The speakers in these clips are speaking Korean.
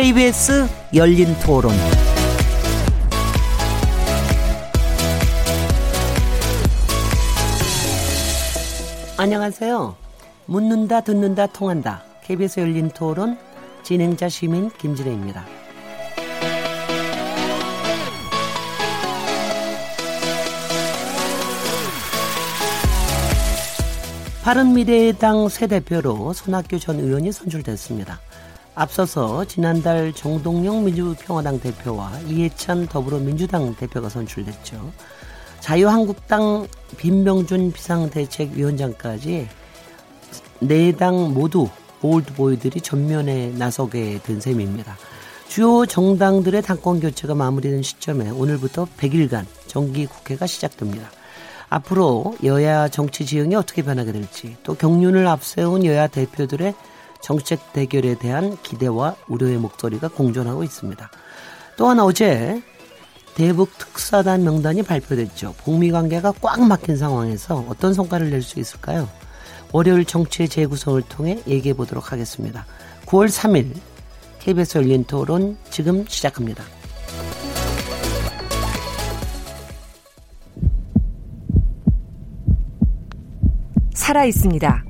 KBS 열린 토론. 안녕하세요. 묻는다, 듣는다, 통한다. KBS 열린 토론 진행자 시민 김진혜입니다. 바른미래당 새 대표로 손학규 전 의원이 선출됐습니다. 앞서서 지난달 정동영 민주평화당 대표와 이해찬 더불어민주당 대표가 선출됐죠. 자유한국당 빈명준 비상대책위원장까지 네 당 모두 올드보이들이 전면에 나서게 된 셈입니다. 주요 정당들의 당권 교체가 마무리된 시점에 오늘부터 100일간 정기 국회가 시작됩니다. 앞으로 여야 정치 지형이 어떻게 변하게 될지 또 경륜을 앞세운 여야 대표들의 정책 대결에 대한 기대와 우려의 목소리가 공존하고 있습니다. 또한 어제 대북 특사단 명단이 발표됐죠. 북미 관계가 꽉 막힌 상황에서 어떤 성과를 낼 수 있을까요? 월요일 정치의 재구성을 통해 얘기해 보도록 하겠습니다. 9월 3일 KBS 열린 토론 지금 시작합니다. 살아 있습니다.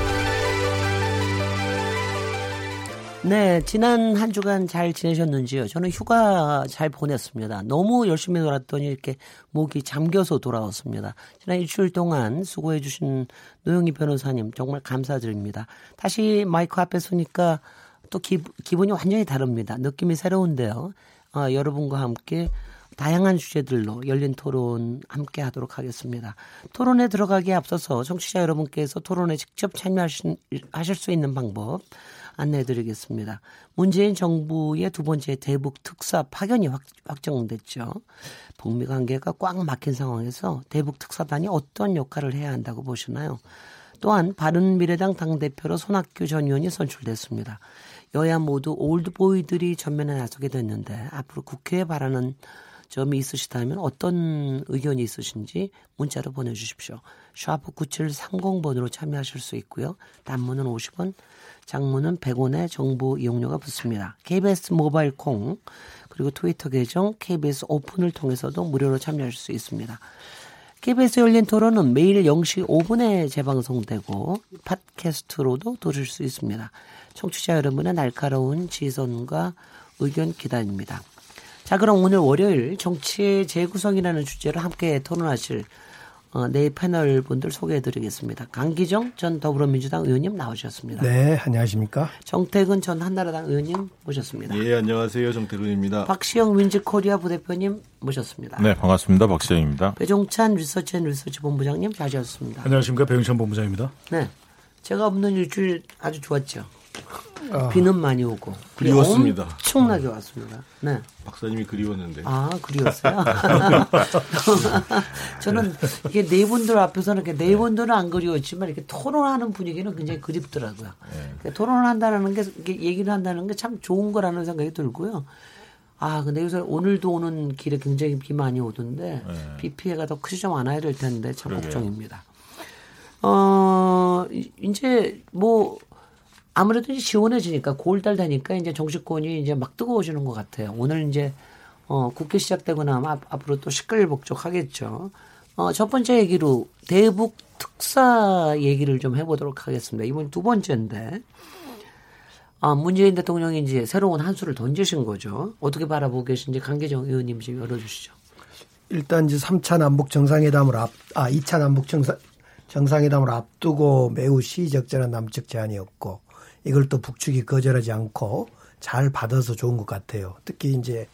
네, 지난 한 주간 잘 지내셨는지요? 저는 휴가 잘 보냈습니다. 너무 열심히 놀았더니 이렇게 목이 잠겨서 돌아왔습니다. 지난 일주일 동안 수고해주신 노영희 변호사님 정말 감사드립니다. 다시 마이크 앞에 서니까 또 기, 기분이 완전히 다릅니다. 느낌이 새로운데요. 어, 여러분과 함께 다양한 주제들로 열린 토론 함께 하도록 하겠습니다. 토론에 들어가기에 앞서서 청취자 여러분께서 토론에 직접 참여하실 수 있는 방법 안내해 드리겠습니다. 문재인 정부의 두 번째 대북 특사 파견이 확, 확정됐죠. 북미 관계가 꽉 막힌 상황에서 대북 특사단이 어떤 역할을 해야 한다고 보시나요? 또한 바른미래당 당대표로 손학규 전 의원이 선출됐습니다. 여야 모두 올드보이들이 전면에 나서게 됐는데 앞으로 국회에 바라는 점이 있으시다면 어떤 의견이 있으신지 문자로 보내주십시오. 샤프 9730번으로 참여하실 수 있고요. 단문은 50원, 장문은 100원의 정보 이용료가 붙습니다. KBS 모바일 콩 그리고 트위터 계정 KBS 오픈을 통해서도 무료로 참여할 수 있습니다. KBS 열린 토론은 매일 0시 5분에 재방송되고 팟캐스트로도 들을 수 있습니다. 청취자 여러분의 날카로운 지선과 의견 기다립니다. 자, 그럼 오늘 월요일 정치의 재구성이라는 주제로 함께 토론하실 어, 네 패널 분들 소개해 드리겠습니다. 강기정 전 더불어민주당 의원님 나오셨습니다. 네, 안녕하십니까. 정태근 전 한나라당 의원님 모셨습니다. 예, 안녕하세요. 정태근입니다. 박시영 윈지코리아 부대표님 모셨습니다. 네, 반갑습니다. 박시영입니다. 배종찬 리서치 앤 리서치 본부장님 자리하셨습니다. 안녕하십니까. 배종찬 본부장입니다. 네. 제가 없는 일주일 아주 좋았죠. 아. 비는 많이 오고 그리웠습니다. 엄청나게 왔습니다. 네. 박사님이 그리웠는데. 아 그리웠어요. 저는 이게 네 분들 앞에서는 이렇게 네 분들은 안 그리웠지만 이렇게 토론하는 분위기는 굉장히 그립더라고요. 네. 그러니까 토론을 한다는 게 얘기를 한다는 게 참 좋은 거라는 생각이 들고요. 아, 근데 요새 오늘도 오는 길에 굉장히 비 많이 오던데 네. 비 피해가 더 크지 좀 않아야 될 텐데 참 그러게요. 걱정입니다. 어, 이제 뭐 아무래도 이제 시원해지니까 9월달 되니까 이제 정치권이 이제 막 뜨거워지는 것 같아요. 오늘 이제 어, 국회 시작되고 나면 앞, 앞으로 또 시끌벅적하겠죠. 어, 첫 번째 얘기로 대북 특사 얘기를 좀 해보도록 하겠습니다. 이번 두 번째인데 아, 문재인 대통령이 이제 새로운 한 수를 던지신 거죠. 어떻게 바라보고 계신지 강계정 의원님 좀 열어주시죠. 일단 이제 3차 남북 정상회담을 앞, 아, 2차 남북 정상, 정상회담을 앞두고 매우 시적절한 남측 제안이었고 이걸 또 북측이 거절하지 않고 잘 받아서 좋은 것 같아요. 특히 이제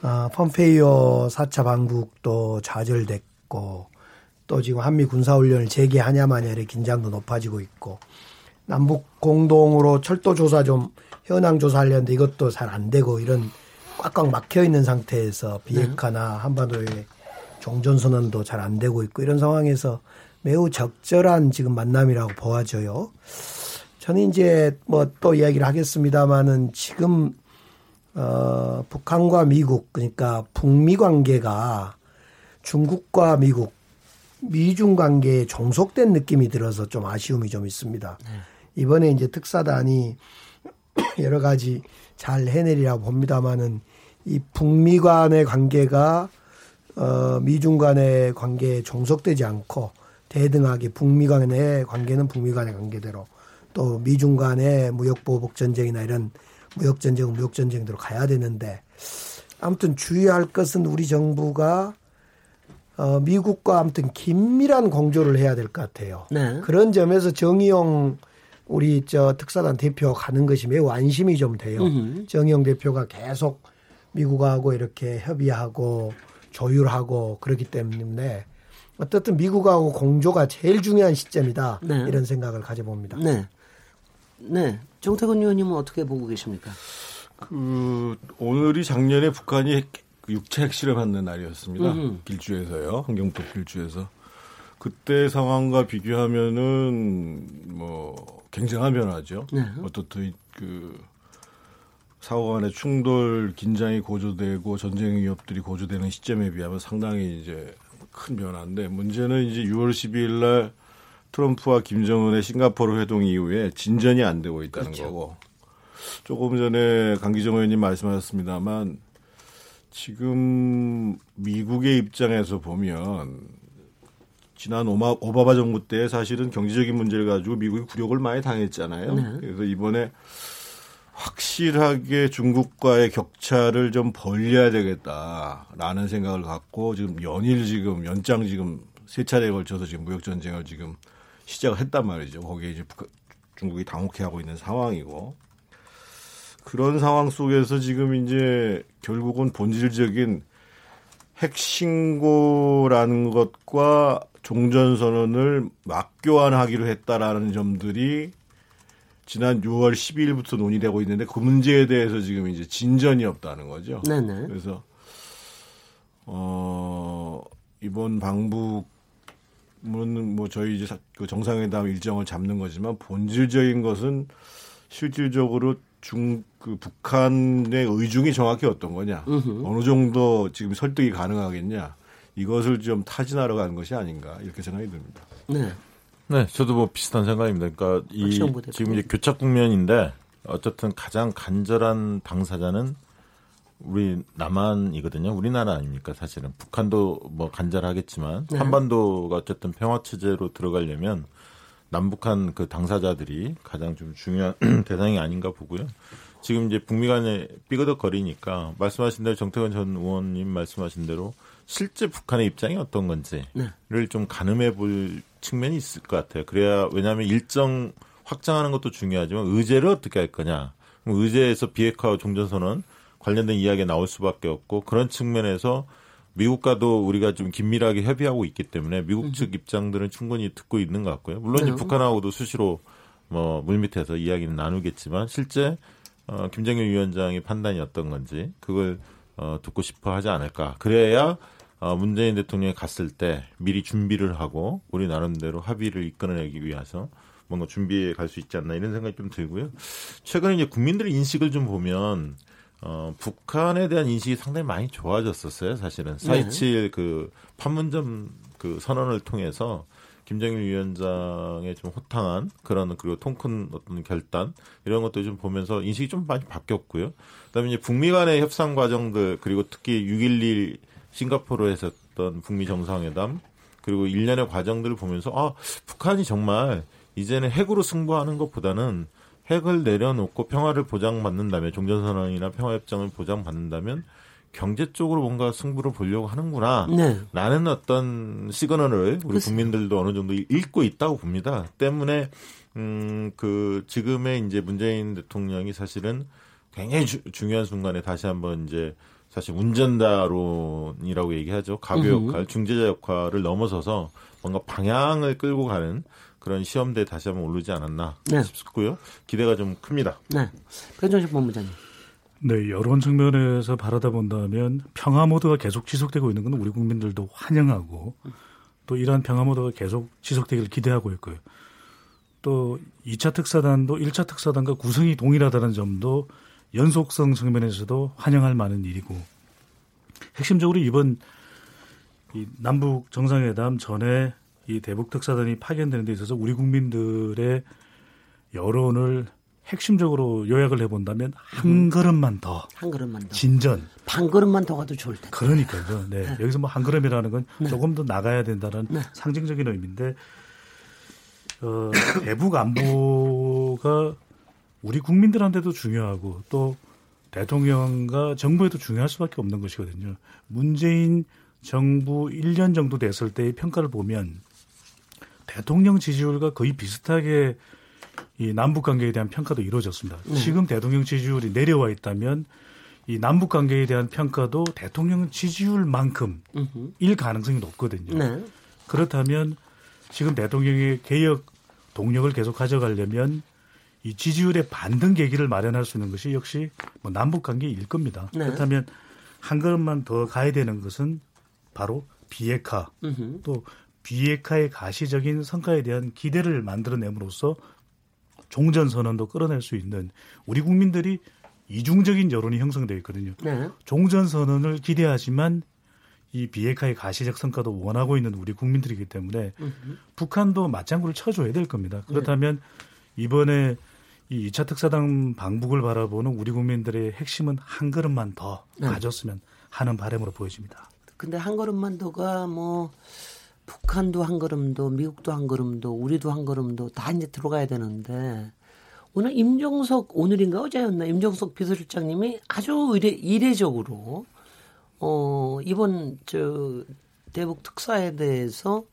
아, 펌페이오 4차 방북도 좌절됐고 또 지금 한미 군사훈련을 재개하냐 마냐의 긴장도 높아지고 있고 남북 공동으로 철도 조사 좀 현황 조사하려는데 이것도 잘 안 되고 이런 꽉꽉 막혀 있는 상태에서 비핵화나 한반도의 종전 선언도 잘 안 되고 있고 이런 상황에서 매우 적절한 지금 만남이라고 보아져요. 저는 이제 뭐 또 이야기를 하겠습니다마는 지금 어 북한과 미국 그러니까 북미 관계가 중국과 미국 미중 관계에 종속된 느낌이 들어서 좀 아쉬움이 좀 있습니다. 네. 이번에 이제 특사단이 여러 가지 잘 해내리라고 봅니다마는 이 북미 간의 관계가 어 미중 간의 관계에 종속되지 않고 대등하게 북미 간의 관계는 북미 간의 관계대로 또 미중 간의 무역 보복 전쟁이나 이런 무역 전쟁은 무역 전쟁대로 가야 되는데 아무튼 주의할 것은 우리 정부가 어 미국과 아무튼 긴밀한 공조를 해야 될 것 같아요. 네. 그런 점에서 정의용 우리 저 특사단 대표 가는 것이 매우 안심이 좀 돼요. 으흠. 정의용 대표가 계속 미국하고 이렇게 협의하고 조율하고 그렇기 때문에 어떻든 미국하고 공조가 제일 중요한 시점이다. 네. 이런 생각을 가져봅니다. 네. 네. 정태근 의원님은 어떻게 보고 계십니까? 그 오늘이 작년에 북한이 육체 핵실험하는 날이었습니다. 음흠. 길주에서요. 환경법 길주에서. 그때 상황과 비교하면은 뭐 굉장한 변화죠. 네. 어떻든 그 사고 간의 충돌, 긴장이 고조되고 전쟁 위협들이 고조되는 시점에 비하면 상당히 이제 큰 변화인데 문제는 이제 6월 12일 날 트럼프와 김정은의 싱가포르 회동 이후에 진전이 안 되고 있다는 그렇죠. 거고 조금 전에 강기정 의원님 말씀하셨습니다만 지금 미국의 입장에서 보면 지난 오마, 오바마 정부 때 사실은 경제적인 문제를 가지고 미국이 굴욕을 많이 당했잖아요. 네. 그래서 이번에 확실하게 중국과의 격차를 좀 벌려야 되겠다라는 생각을 갖고 지금 연일 지금 연장 지금 세 차례에 걸쳐서 지금 무역 전쟁을 지금 시작을 했단 말이죠. 거기에 이제 중국이 당혹해 하고 있는 상황이고 그런 상황 속에서 지금 이제 결국은 본질적인 핵신고라는 것과 종전선언을 맞교환하기로 했다라는 점들이 지난 6월 12일부터 논의되고 있는데 그 문제에 대해서 지금 이제 진전이 없다는 거죠. 네네. 그래서 어 이번 방북은 뭐 저희 이제 그 정상회담 일정을 잡는 거지만 본질적인 것은 실질적으로 중 그 북한의 의중이 정확히 어떤 거냐, 으흠. 어느 정도 지금 설득이 가능하겠냐 이것을 좀 타진하러 가는 것이 아닌가 이렇게 생각이 듭니다. 네. 네, 저도 뭐 비슷한 생각입니다. 그러니까 이 지금 이제 교착 국면인데 어쨌든 가장 간절한 당사자는 우리 남한이거든요. 우리나라 아닙니까 사실은 북한도 뭐 간절하겠지만 네. 한반도가 어쨌든 평화 체제로 들어가려면 남북한 그 당사자들이 가장 좀 중요한 대상이 아닌가 보고요. 지금 이제 북미 간에 삐그덕거리니까 말씀하신 대로 정태근 전 의원님 말씀하신 대로 실제 북한의 입장이 어떤 건지를 네. 좀 가늠해 볼 측면이 있을 것 같아요. 그래야 왜냐하면 일정 확장하는 것도 중요하지만 의제를 어떻게 할 거냐. 의제에서 비핵화 종전선언 관련된 이야기가 나올 수밖에 없고 그런 측면에서 미국과도 우리가 좀 긴밀하게 협의하고 있기 때문에 미국 측 입장들은 충분히 듣고 있는 것 같고요. 물론 네. 북한하고도 수시로 뭐 물밑에서 이야기는 나누겠지만 실제 어, 김정일 위원장의 판단이 어떤 건지 그걸 어, 듣고 싶어 하지 않을까. 그래야 어, 문재인 대통령이 갔을 때 미리 준비를 하고 우리 나름대로 합의를 이끌어내기 위해서 뭔가 준비해 갈 수 있지 않나 이런 생각이 좀 들고요. 최근에 이제 국민들의 인식을 좀 보면 어, 북한에 대한 인식이 상당히 많이 좋아졌었어요. 사실은 4.27 네. 그 판문점 그 선언을 통해서 김정일 위원장의 좀 호탕한 그런 그리고 통큰 어떤 결단 이런 것도 좀 보면서 인식이 좀 많이 바뀌었고요. 그다음에 이제 북미 간의 협상 과정들 그리고 특히 6.11 싱가포르에서 했던 북미 정상회담 그리고 일련의 과정들을 보면서 아 북한이 정말 이제는 핵으로 승부하는 것보다는 핵을 내려놓고 평화를 보장받는다면 종전선언이나 평화협정을 보장받는다면 경제 쪽으로 뭔가 승부를 보려고 하는구나. 네. 라는 어떤 시그널을 우리 국민들도 어느 정도 읽고 있다고 봅니다. 때문에 음, 그 지금의 이제 문재인 대통령이 사실은 굉장히 주, 중요한 순간에 다시 한번 이제 사실 운전자론이라고 얘기하죠. 가교 역할, 중재자 역할을 넘어서서 뭔가 방향을 끌고 가는 그런 시험대에 다시 한번 오르지 않았나 네. 싶고요. 기대가 좀 큽니다. 네. 변정식 본부장님. 네, 여론 측면에서 바라다 본다면 평화 모드가 계속 지속되고 있는 건 우리 국민들도 환영하고 또 이러한 평화 모드가 계속 지속되기를 기대하고 있고요. 또 2차 특사단도 1차 특사단과 구성이 동일하다는 점도 연속성 측면에서도 환영할 만한 일이고 핵심적으로 이번 이 남북 정상회담 전에 이 대북 특사단이 파견되는 데 있어서 우리 국민들의 여론을 핵심적으로 요약을 해본다면 한 음. 걸음만 더. 한 걸음만 더. 진전. 반 걸음만 더 가도 좋을 텐데. 그러니까요. 네. 네. 여기서 뭐 한 걸음이라는 건 네. 조금 더 나가야 된다는 네. 상징적인 의미인데, 어, 대북 안보가 우리 국민들한테도 중요하고 또 대통령과 정부에도 중요할 수밖에 없는 것이거든요. 문재인 정부 1년 정도 됐을 때의 평가를 보면 대통령 지지율과 거의 비슷하게 이 남북 관계에 대한 평가도 이루어졌습니다. 네. 지금 대통령 지지율이 내려와 있다면 이 남북 관계에 대한 평가도 대통령 지지율만큼 일 가능성이 높거든요. 네. 그렇다면 지금 대통령의 개혁 동력을 계속 가져가려면 이 지지율의 반등 계기를 마련할 수 있는 것이 역시 뭐 남북 관계일 겁니다. 네. 그렇다면 한 걸음만 더 가야 되는 것은 바로 비핵화 으흠. 또 비핵화의 가시적인 성과에 대한 기대를 만들어냄으로써 종전 선언도 끌어낼 수 있는 우리 국민들이 이중적인 여론이 형성되어 있거든요. 네. 종전 선언을 기대하지만 이 비핵화의 가시적 성과도 원하고 있는 우리 국민들이기 때문에 으흠. 북한도 맞장구를 쳐줘야 될 겁니다. 그렇다면 네. 이번에 이 2차 특사당 방북을 바라보는 우리 국민들의 핵심은 한 걸음만 더 네. 가졌으면 하는 바람으로 보여집니다. 근데 한 걸음만 더가 뭐 북한도 한 걸음도 미국도 한 걸음도 우리도 한 걸음도 다 이제 들어가야 되는데 오늘 임종석 오늘인가 어제였나 임종석 비서실장님이 아주 이례, 이례적으로 어 이번 저 대북 특사에 대해서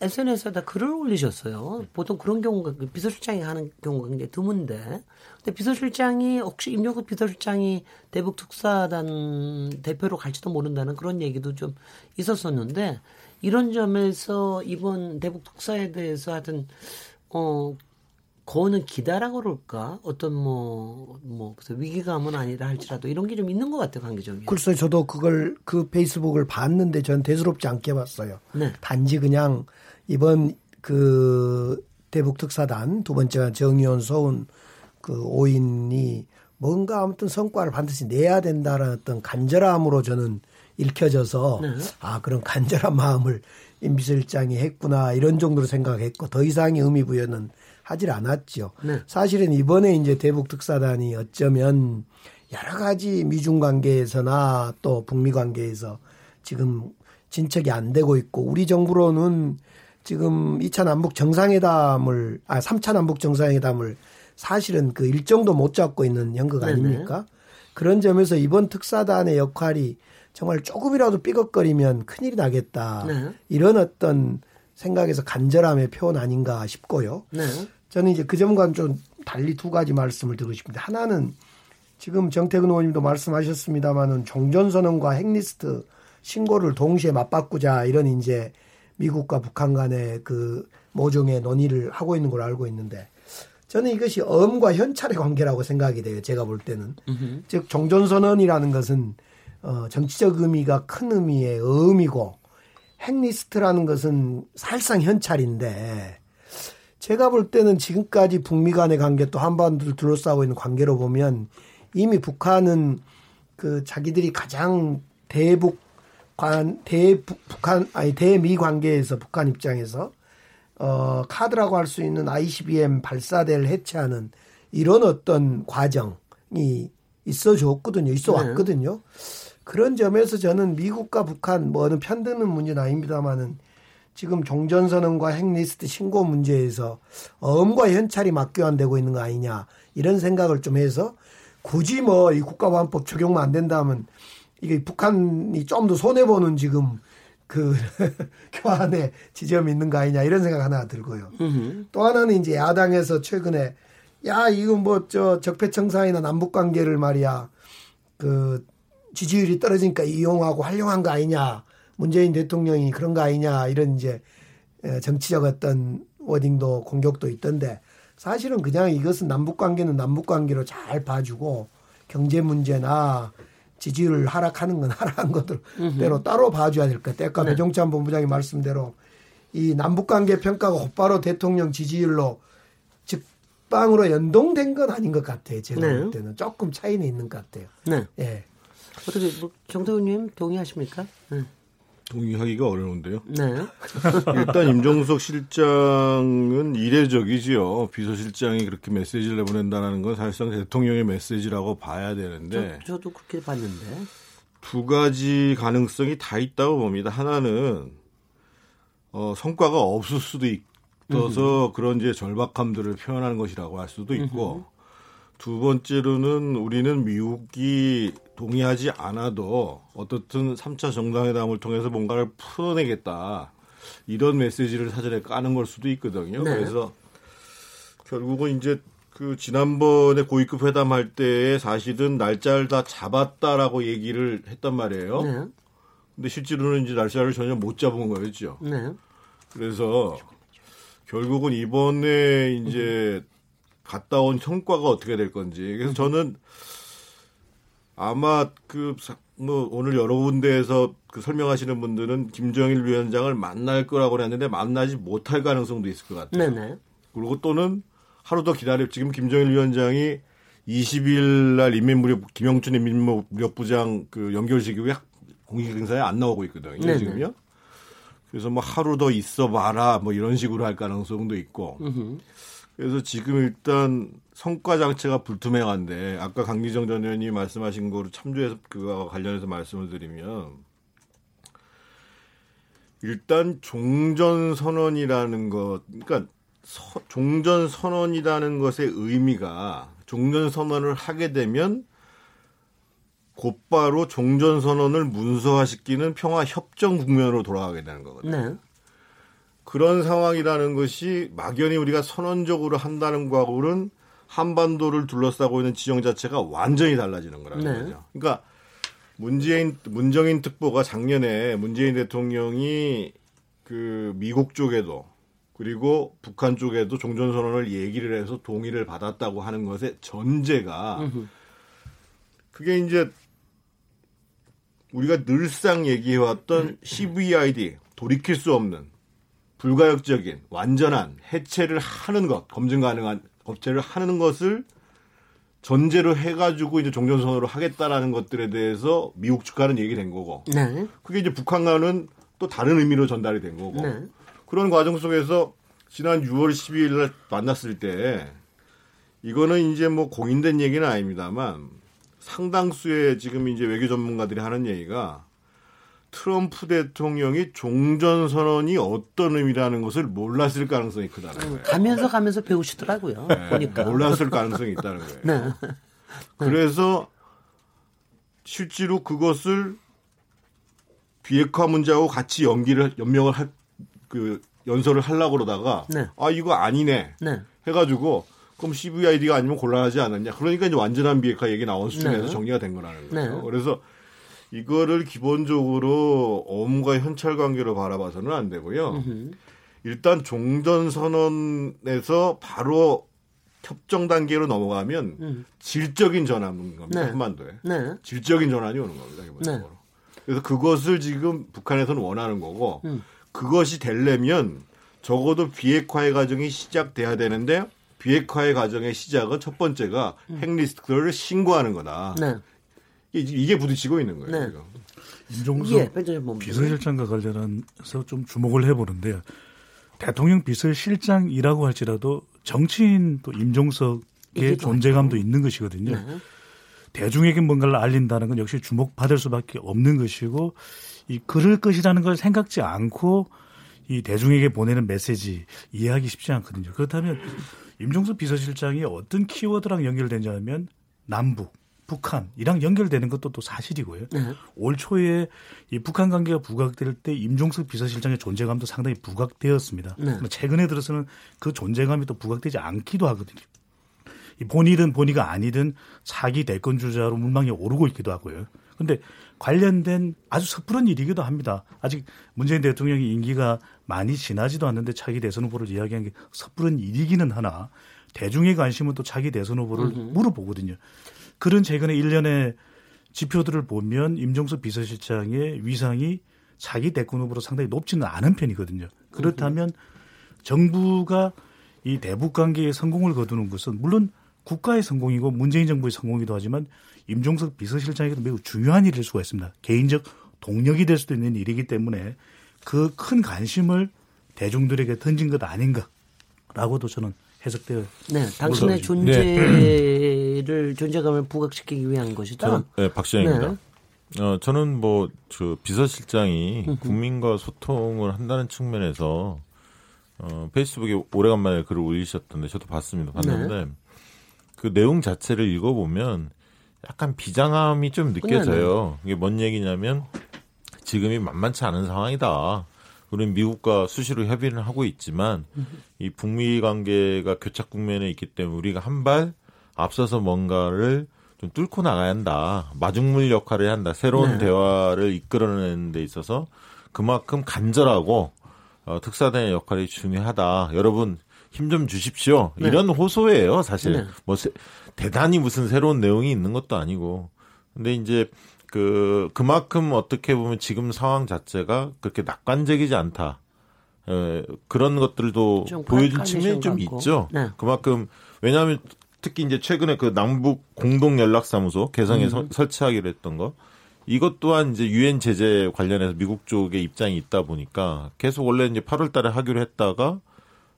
SNS에다 글을 올리셨어요. 보통 그런 경우가 그 비서실장이 하는 경우가 굉장히 드문데, 근데 비서실장이 혹시 임종석 비서실장이 대북 특사단 대표로 갈지도 모른다는 그런 얘기도 좀 있었었는데 이런 점에서 이번 대북 특사에 대해서 하여튼 어 거는 기다라고 그럴까? 어떤 뭐, 뭐, 위기감은 아니라 할지라도 이런 게 좀 있는 것 같아요, 관계적이. 글쎄, 저도 그걸, 그 페이스북을 봤는데 전 대수롭지 않게 봤어요. 네. 단지 그냥 이번 그 대북 특사단 두 번째가 정의원 서훈 그 5인이 뭔가 아무튼 성과를 반드시 내야 된다는 어떤 간절함으로 저는 읽혀져서 네. 아, 그런 간절한 마음을 임 비서실장이 했구나 이런 정도로 생각했고 더 이상의 의미 부여는 하질 않았죠. 네. 사실은 이번에 이제 대북 특사단이 어쩌면 여러 가지 미중 관계에서나 또 북미 관계에서 지금 진척이 안 되고 있고 우리 정부로는 지금 2차 남북 정상회담을 아 3차 남북 정상회담을 사실은 그 일정도 못 잡고 있는 연극 아닙니까? 네네. 그런 점에서 이번 특사단의 역할이 정말 조금이라도 삐걱거리면 큰일이 나겠다. 네. 이런 어떤 생각에서 간절함의 표현 아닌가 싶고요. 네. 저는 이제 그 점과는 좀 달리 두 가지 말씀을 드리고 싶은데 하나는 지금 정태근 의원님도 말씀하셨습니다마는 종전선언과 핵리스트 신고를 동시에 맞바꾸자 이런 이제 미국과 북한 간의 그 모종의 논의를 하고 있는 걸 알고 있는데 저는 이것이 엄과 현찰의 관계라고 생각이 돼요. 제가 볼 때는. 으흠. 즉 종전선언이라는 것은 어 정치적 의미가 큰 의미의 의미고 핵리스트라는 것은 사실상 현찰인데 제가 볼 때는 지금까지 북미 간의 관계 또 한반도를 둘러싸고 있는 관계로 보면 이미 북한은 그 자기들이 가장 대북 관 대북한 아니 대미 관계에서 북한 입장에서 어 카드라고 할 수 있는 ICBM 발사대를 해체하는 이런 어떤 과정이 있어 줬거든요. 있어 네. 왔거든요. 네. 그런 점에서 저는 미국과 북한 뭐 어느 편드는 문제는 아닙니다만은 지금 종전선언과 핵리스트 신고 문제에서 엄과 현찰이 맞교환되고 있는 거 아니냐 이런 생각을 좀 해서 굳이 뭐 이 국가보안법 적용만 안 된다면 이게 북한이 좀 더 손해보는 지금 그 교환의 지점이 있는 거 아니냐 이런 생각 하나 들고요. 으흠. 또 하나는 이제 야당에서 최근에 야 이거 뭐저 적폐청사이나 남북 관계를 말이야 그 지지율이 떨어지니까 이용하고 활용한 거 아니냐 문재인 대통령이 그런 거 아니냐 이런 이제 정치적 어떤 워딩도 공격도 있던데 사실은 그냥 이것은 남북 관계는 남북 관계로 잘 봐주고 경제 문제나 지지율 하락하는 건 하락한 것대로 따로 봐줘야 될것 같아요. 아까 네. 배종찬 본부장이 말씀대로 이 남북 관계 평가가 곧바로 대통령 지지율로 직방으로 연동된 건 아닌 것 같아요. 제가 네. 볼 때는 조금 차이는 있는 것 같아요. 네. 예. 어떻게 뭐, 정태훈님 동의하십니까? 네. 동의하기가 어려운데요. 네. 일단 임종석 실장은 이례적이지요. 비서실장이 그렇게 메시지를 내보낸다는 건 사실상 대통령의 메시지라고 봐야 되는데. 저, 도 그렇게 봤는데. 두 가지 가능성이 다 있다고 봅니다. 하나는 어, 성과가 없을 수도 있어서 그런 이제 절박함들을 표현하는 것이라고 할 수도 있고. 두 번째로는 우리는 미국이 동의하지 않아도 어떻든 3차 정상회담을 통해서 뭔가를 풀어내겠다. 이런 메시지를 사전에 까는 걸 수도 있거든요. 네. 그래서 결국은 이제 그 지난번에 고위급 회담할 때에 사실은 날짜를 다 잡았다라고 얘기를 했단 말이에요. 네. 근데 실제로는 이제 날짜를 전혀 못 잡은 거였죠. 네. 그래서 결국은 이번에 이제 갔다 온 성과가 어떻게 될 건지. 그래서 저는 아마 그 뭐 오늘 여러 군데에서 그 설명하시는 분들은 김정일 위원장을 만날 거라고 했는데 만나지 못할 가능성도 있을 것 같아요. 네네. 그리고 또는 하루 더 기다려 지금 김정일 위원장이 20일 날 인민무력 김영춘 인민무력부장 그 연결식 이후에 공식 행사에 안 나오고 있거든요. 네네. 지금요. 그래서 뭐 하루 더 있어 봐라 뭐 이런 식으로 할 가능성도 있고. 으흠. 그래서 지금 일단 성과 장치가 불투명한데 아까 강기정 전 의원이 말씀하신 거로 참조해서 그거와 관련해서 말씀을 드리면 일단 종전 선언이라는 것 그러니까 서, 종전 선언이라는 것의 의미가 종전 선언을 하게 되면 곧바로 종전 선언을 문서화시키는 평화 협정 국면으로 돌아가게 되는 거거든요. 네. 그런 상황이라는 것이 막연히 우리가 선언적으로 한다는 거하고는 한반도를 둘러싸고 있는 지형 자체가 완전히 달라지는 거라는 네. 거죠. 그러니까 문재인 문정인 특보가 작년에 문재인 대통령이 그 미국 쪽에도 그리고 북한 쪽에도 종전 선언을 얘기를 해서 동의를 받았다고 하는 것의 전제가 그게 이제 우리가 늘상 얘기해왔던 CVID 돌이킬 수 없는 불가역적인 완전한 해체를 하는 것, 검증 가능한 업체를 하는 것을 전제로 해가지고 이제 종전선언을 하겠다라는 것들에 대해서 미국 측과는 얘기된 거고, 네. 그게 이제 북한과는 또 다른 의미로 전달이 된 거고, 네. 그런 과정 속에서 지난 6월 12일 날 만났을 때 이거는 이제 뭐 공인된 얘기는 아닙니다만 상당수의 지금 이제 외교 전문가들이 하는 얘기가 트럼프 대통령이 종전 선언이 어떤 의미라는 것을 몰랐을 가능성이 크다는 거예요. 가면서 가면서 배우시더라고요. 네, 보니까 몰랐을 가능성이 있다는 거예요. 네. 네. 그래서 실제로 그것을 비핵화 문제하고 같이 연기를 연명을 할 그 연설을 하려고 그러다가 네. 아 이거 아니네 네. 해가지고 그럼 CVID가 아니면 곤란하지 않았냐. 그러니까 이제 완전한 비핵화 얘기 나온 수준에서 네. 정리가 된 거라는 거예요. 네. 그래서 이거를 기본적으로 어음과 현찰 관계로 바라봐서는 안 되고요. 일단 종전 선언에서 바로 협정 단계로 넘어가면 음. 질적인 전환인 겁니다. 네. 한반도에. 네. 질적인 전환이 오는 겁니다. 기본적으로. 네. 그래서 그것을 지금 북한에서는 원하는 거고 음. 그것이 되려면 적어도 비핵화의 과정이 시작돼야 되는데 비핵화의 과정의 시작은 첫 번째가 음. 핵리스트를 신고하는 거다. 네. 이게 부딪히고 있는 거예요. 네. 임종석 예, 비서실장과 관련해서 좀 주목을 해보는데요. 대통령 비서실장이라고 할지라도 정치인 또 임종석의 존재감도 있는 것이거든요. 네. 대중에게 뭔가를 알린다는 건 역시 주목받을 수밖에 없는 것이고 이 그럴 것이라는 걸 생각지 않고 이 대중에게 보내는 메시지 이해하기 쉽지 않거든요. 그렇다면 임종석 비서실장이 어떤 키워드랑 연결되냐면 남북 북한이랑 연결되는 것도 또 사실이고요. 네. 올 초에 이 북한 관계가 부각될 때 임종석 비서실장의 존재감도 상당히 부각되었습니다. 네. 최근에 들어서는 그 존재감이 또 부각되지 않기도 하거든요. 이 본이든 본이가 아니든 차기 대권 주자로 물망에 오르고 있기도 하고요. 근데 관련된 아주 섣부른 일이기도 합니다. 아직 문재인 대통령이 임기가 많이 지나지도 않는데 차기 대선 후보를 이야기한 게 섣부른 일이기는 하나 대중의 관심은 또 차기 대선 후보를. 물어보거든요. 그런 최근에 일련의 지표들을 보면 임종석 비서실장의 위상이 차기 대권 후보로 상당히 높지는 않은 편이거든요. 그렇다면 정부가 이 대북 관계의 성공을 거두는 것은 물론 국가의 성공이고 문재인 정부의 성공이기도 하지만 임종석 비서실장에게도 매우 중요한 일일 수가 있습니다. 개인적 동력이 될 수도 있는 일이기 때문에 그 큰 관심을 대중들에게 던진 것 아닌가라고도 저는 해석되어. 네, 당신의 존재를 네. 존재감을 부각시키기 위한 것이죠. 저는, 네, 박시영입니다. 네. 어, 저는 뭐, 저, 비서실장이 국민과 소통을 한다는 측면에서, 어, 페이스북에 오래간만에 글을 올리셨던데, 저도 봤습니다. 봤는데, 네. 그 내용 자체를 읽어보면, 약간 비장함이 좀 느껴져요. 이게 뭔 얘기냐면, 지금이 만만치 않은 상황이다. 우리는 미국과 수시로 협의를 하고 있지만 이 북미 관계가 교착 국면에 있기 때문에 우리가 한 발 앞서서 뭔가를 좀 뚫고 나가야 한다. 마중물 역할을 한다. 새로운 네. 대화를 이끌어내는 데 있어서 그만큼 간절하고 어, 특사단의 역할이 중요하다. 여러분 힘 좀 주십시오. 네. 이런 호소예요, 사실. 네. 뭐 세, 대단히 무슨 새로운 내용이 있는 것도 아니고. 근데 이제 그 그만큼 어떻게 보면 지금 상황 자체가 그렇게 낙관적이지 않다. 에, 그런 것들도 보여준 측면이 좀 같고. 있죠. 네. 그만큼 왜냐하면 특히 이제 최근에 그 남북 공동 연락사무소 개성에 음. 서, 설치하기로 했던 거 이것 또한 이제 유엔 제재 관련해서 미국 쪽의 입장이 있다 보니까 계속 원래 이제 8월 달에 하기로 했다가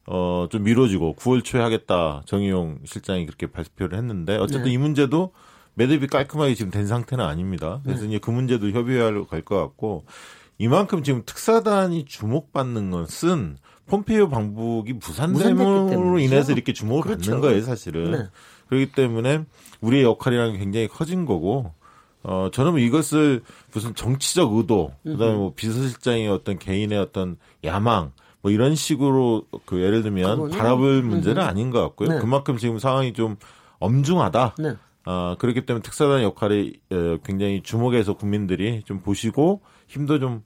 어 좀 미뤄지고 9월 초에 하겠다 정의용 실장이 그렇게 발표를 했는데 어쨌든 네. 이 문제도 매듭이 깔끔하게 지금 된 상태는 아닙니다. 그래서 네. 이제 그 문제도 협의하러 갈것 같고 이만큼 지금 특사단이 주목받는 것은 폼페이오 방북이 무산됨으로 인해서 이렇게 주목을 그렇죠. 받는 거예요, 사실은. 네. 그렇기 때문에 우리의 역할이라는 게 굉장히 커진 거고 어 저는 뭐 이것을 무슨 정치적 의도, 그 다음에 뭐 비서실장의 어떤 개인의 어떤 야망 뭐 이런 식으로 그 예를 들면 바라볼 문제는 아닌 것 같고요. 네. 그만큼 지금 상황이 좀 엄중하다. 네. 어, 그렇기 때문에 특사단 역할이 어, 굉장히 주목해서 국민들이 좀 보시고 힘도 좀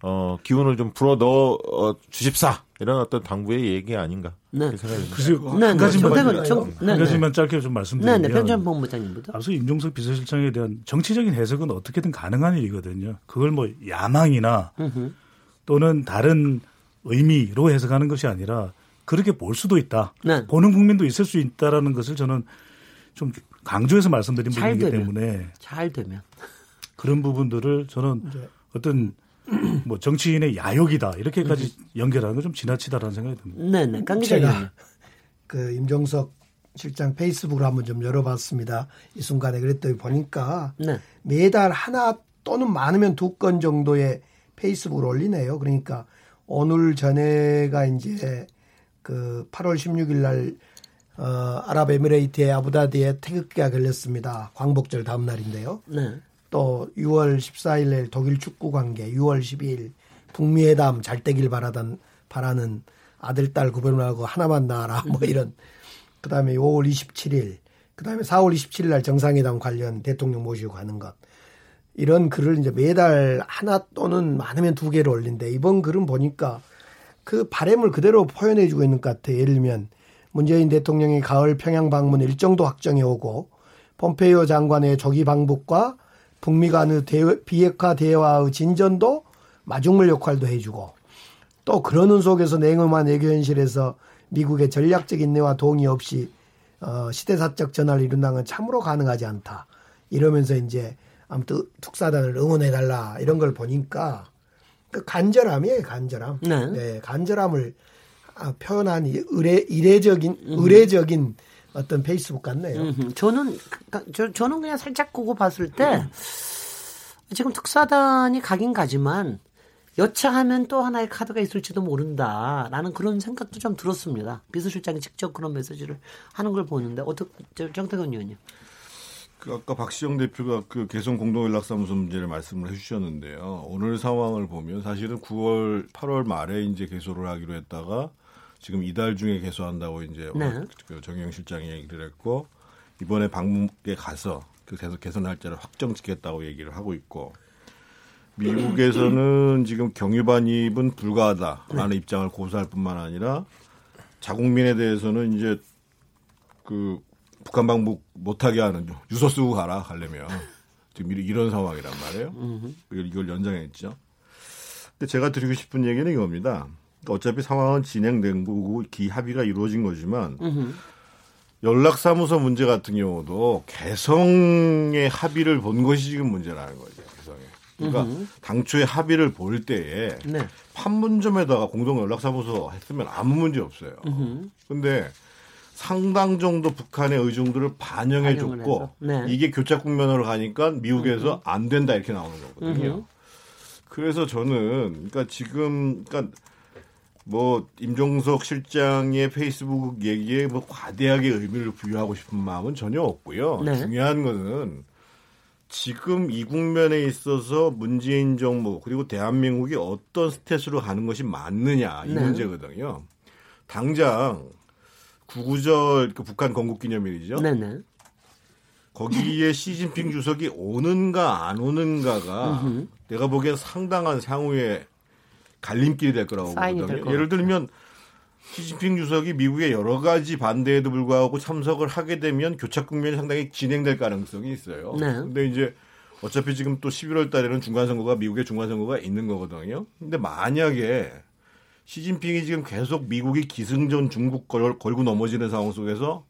어, 기운을 좀 불어 넣어 어, 주십사 이런 어떤 당부의 얘기 아닌가 네. 생각이 듭니다. 네, 한 가지만 네, 정, 네, 한 가지만 짧게 좀 말씀드리면 네, 네, 편찬 본부장님부터 앞서 임종석 비서실장에 대한 정치적인 해석은 어떻게든 가능한 일이거든요. 그걸 뭐 야망이나 또는 다른 의미로 해석하는 것이 아니라 그렇게 볼 수도 있다. 네. 보는 국민도 있을 수 있다라는 것을 저는 좀 강조해서 말씀드린 부분이기 되면, 때문에 잘 되면 그런 부분들을 저는 네. 어떤 뭐 정치인의 야욕이다 이렇게까지 음. 연결하는 건 좀 지나치다라는 생각이 듭니다. 네 네. 제가 그 임종석 실장 페이스북을 한번 좀 열어봤습니다. 이 순간에 그랬더니 보니까 네. 매달 하나 또는 많으면 두 건 정도의 페이스북을 올리네요. 그러니까 오늘 전에가 이제 그 8월 16일 날 어, 아랍에미레이트의 아부다비에 태극기가 걸렸습니다. 광복절 다음 날인데요. 네. 또 6월 14일 날 독일 축구 관계, 6월 12일 북미 회담 잘 되길 바라던 바라는 아들 딸 구별하고 하나만 낳아라 뭐 이런 그다음에 5월 27일 그다음에 4월 27일 날 정상회담 관련 대통령 모시고 가는 것 이런 글을 이제 매달 하나 또는 많으면 두 개를 올린데 이번 글은 보니까 그 바램을 그대로 표현해주고 있는 것 같아요. 예를 들면 문재인 대통령이 가을 평양 방문 일정도 확정해 오고 폼페이오 장관의 조기 방북과 북미 간의 비핵화 대화의 진전도 마중물 역할도 해주고 또 그러는 속에서 냉엄한 외교 현실에서 미국의 전략적 인내와 동의 없이 어, 시대사적 전환을 이룬다는 건 참으로 가능하지 않다. 이러면서 이제 아무튼 특사단을 응원해달라 이런 걸 보니까 그 간절함이에요, 간절함. 네. 네 간절함을 아, 표현한 의례, 이례적인 의례적인 어떤 페이스북 같네요. 음흠. 저는 저, 저는 그냥 살짝 보고 봤을 때 지금 특사단이 가긴 가지만 여차하면 또 하나의 카드가 있을지도 모른다라는 그런 생각도 좀 들었습니다. 비서실장이 직접 그런 메시지를 하는 걸 보는데 어떻게 정태근 의원님? 그 아까 박시영 대표가 그 개성 공동연락사무소 문제를 말씀을 해주셨는데요. 오늘 상황을 보면 사실은 9월, 8월 말에 이제 개소를 하기로 했다가 지금 이달 중에 개소한다고 이제 네. 그 정영 실장이 얘기를 했고 이번에 방문에 가서 그 개선 개선 날짜를 확정 짓겠다고 얘기를 하고 있고 미국에서는 지금 경유 반입은 불가하다라는 네. 입장을 고수할 뿐만 아니라 자국민에 대해서는 이제 그 북한 방북 못하게 하는 유서 쓰고 가라 가려면 지금 이런 상황이란 말이에요. 이걸 연장했죠. 근데 제가 드리고 싶은 얘기는 이겁니다. 어차피 상황은 진행된 거고 기 합의가 이루어진 거지만 연락사무소 문제 같은 경우도 개성의 합의를 본 것이 지금 문제라는 거죠. 개성에. 그러니까 음흠. 당초에 합의를 볼 때에 네. 판문점에다가 공동 연락사무소 했으면 아무 문제 없어요. 근데 상당 정도 북한의 의중들을 반영해 줬고 네. 이게 교착 국면으로 가니까 미국에서 안 된다 이렇게 나오는 거거든요. 그래서 저는 그러니까 지금 그러니까 뭐 임종석 실장의 페이스북 얘기에 뭐 과대하게 의미를 부여하고 싶은 마음은 전혀 없고요. 네. 중요한 거는 지금 이 국면에 있어서 문재인 정부 그리고 대한민국이 어떤 스탯으로 가는 것이 맞느냐 이 네. 문제거든요. 당장 구구절 그 북한 건국기념일이죠. 네네. 거기에 시진핑 주석이 오는가 안 오는가가 내가 보기엔 상당한 향후에 갈림길이 될 거라고 보거든요. 예를 들면 시진핑 주석이 미국의 여러 가지 반대에도 불구하고 참석을 하게 되면 교착 국면이 상당히 진행될 가능성이 있어요. 네. 근데 이제 어차피 지금 또 11월 달에는 중간 선거가 미국의 중간 선거가 있는 거거든요. 근데 만약에 시진핑이 지금 계속 미국이 기승전 중국 걸, 걸고 넘어지는 상황 속에서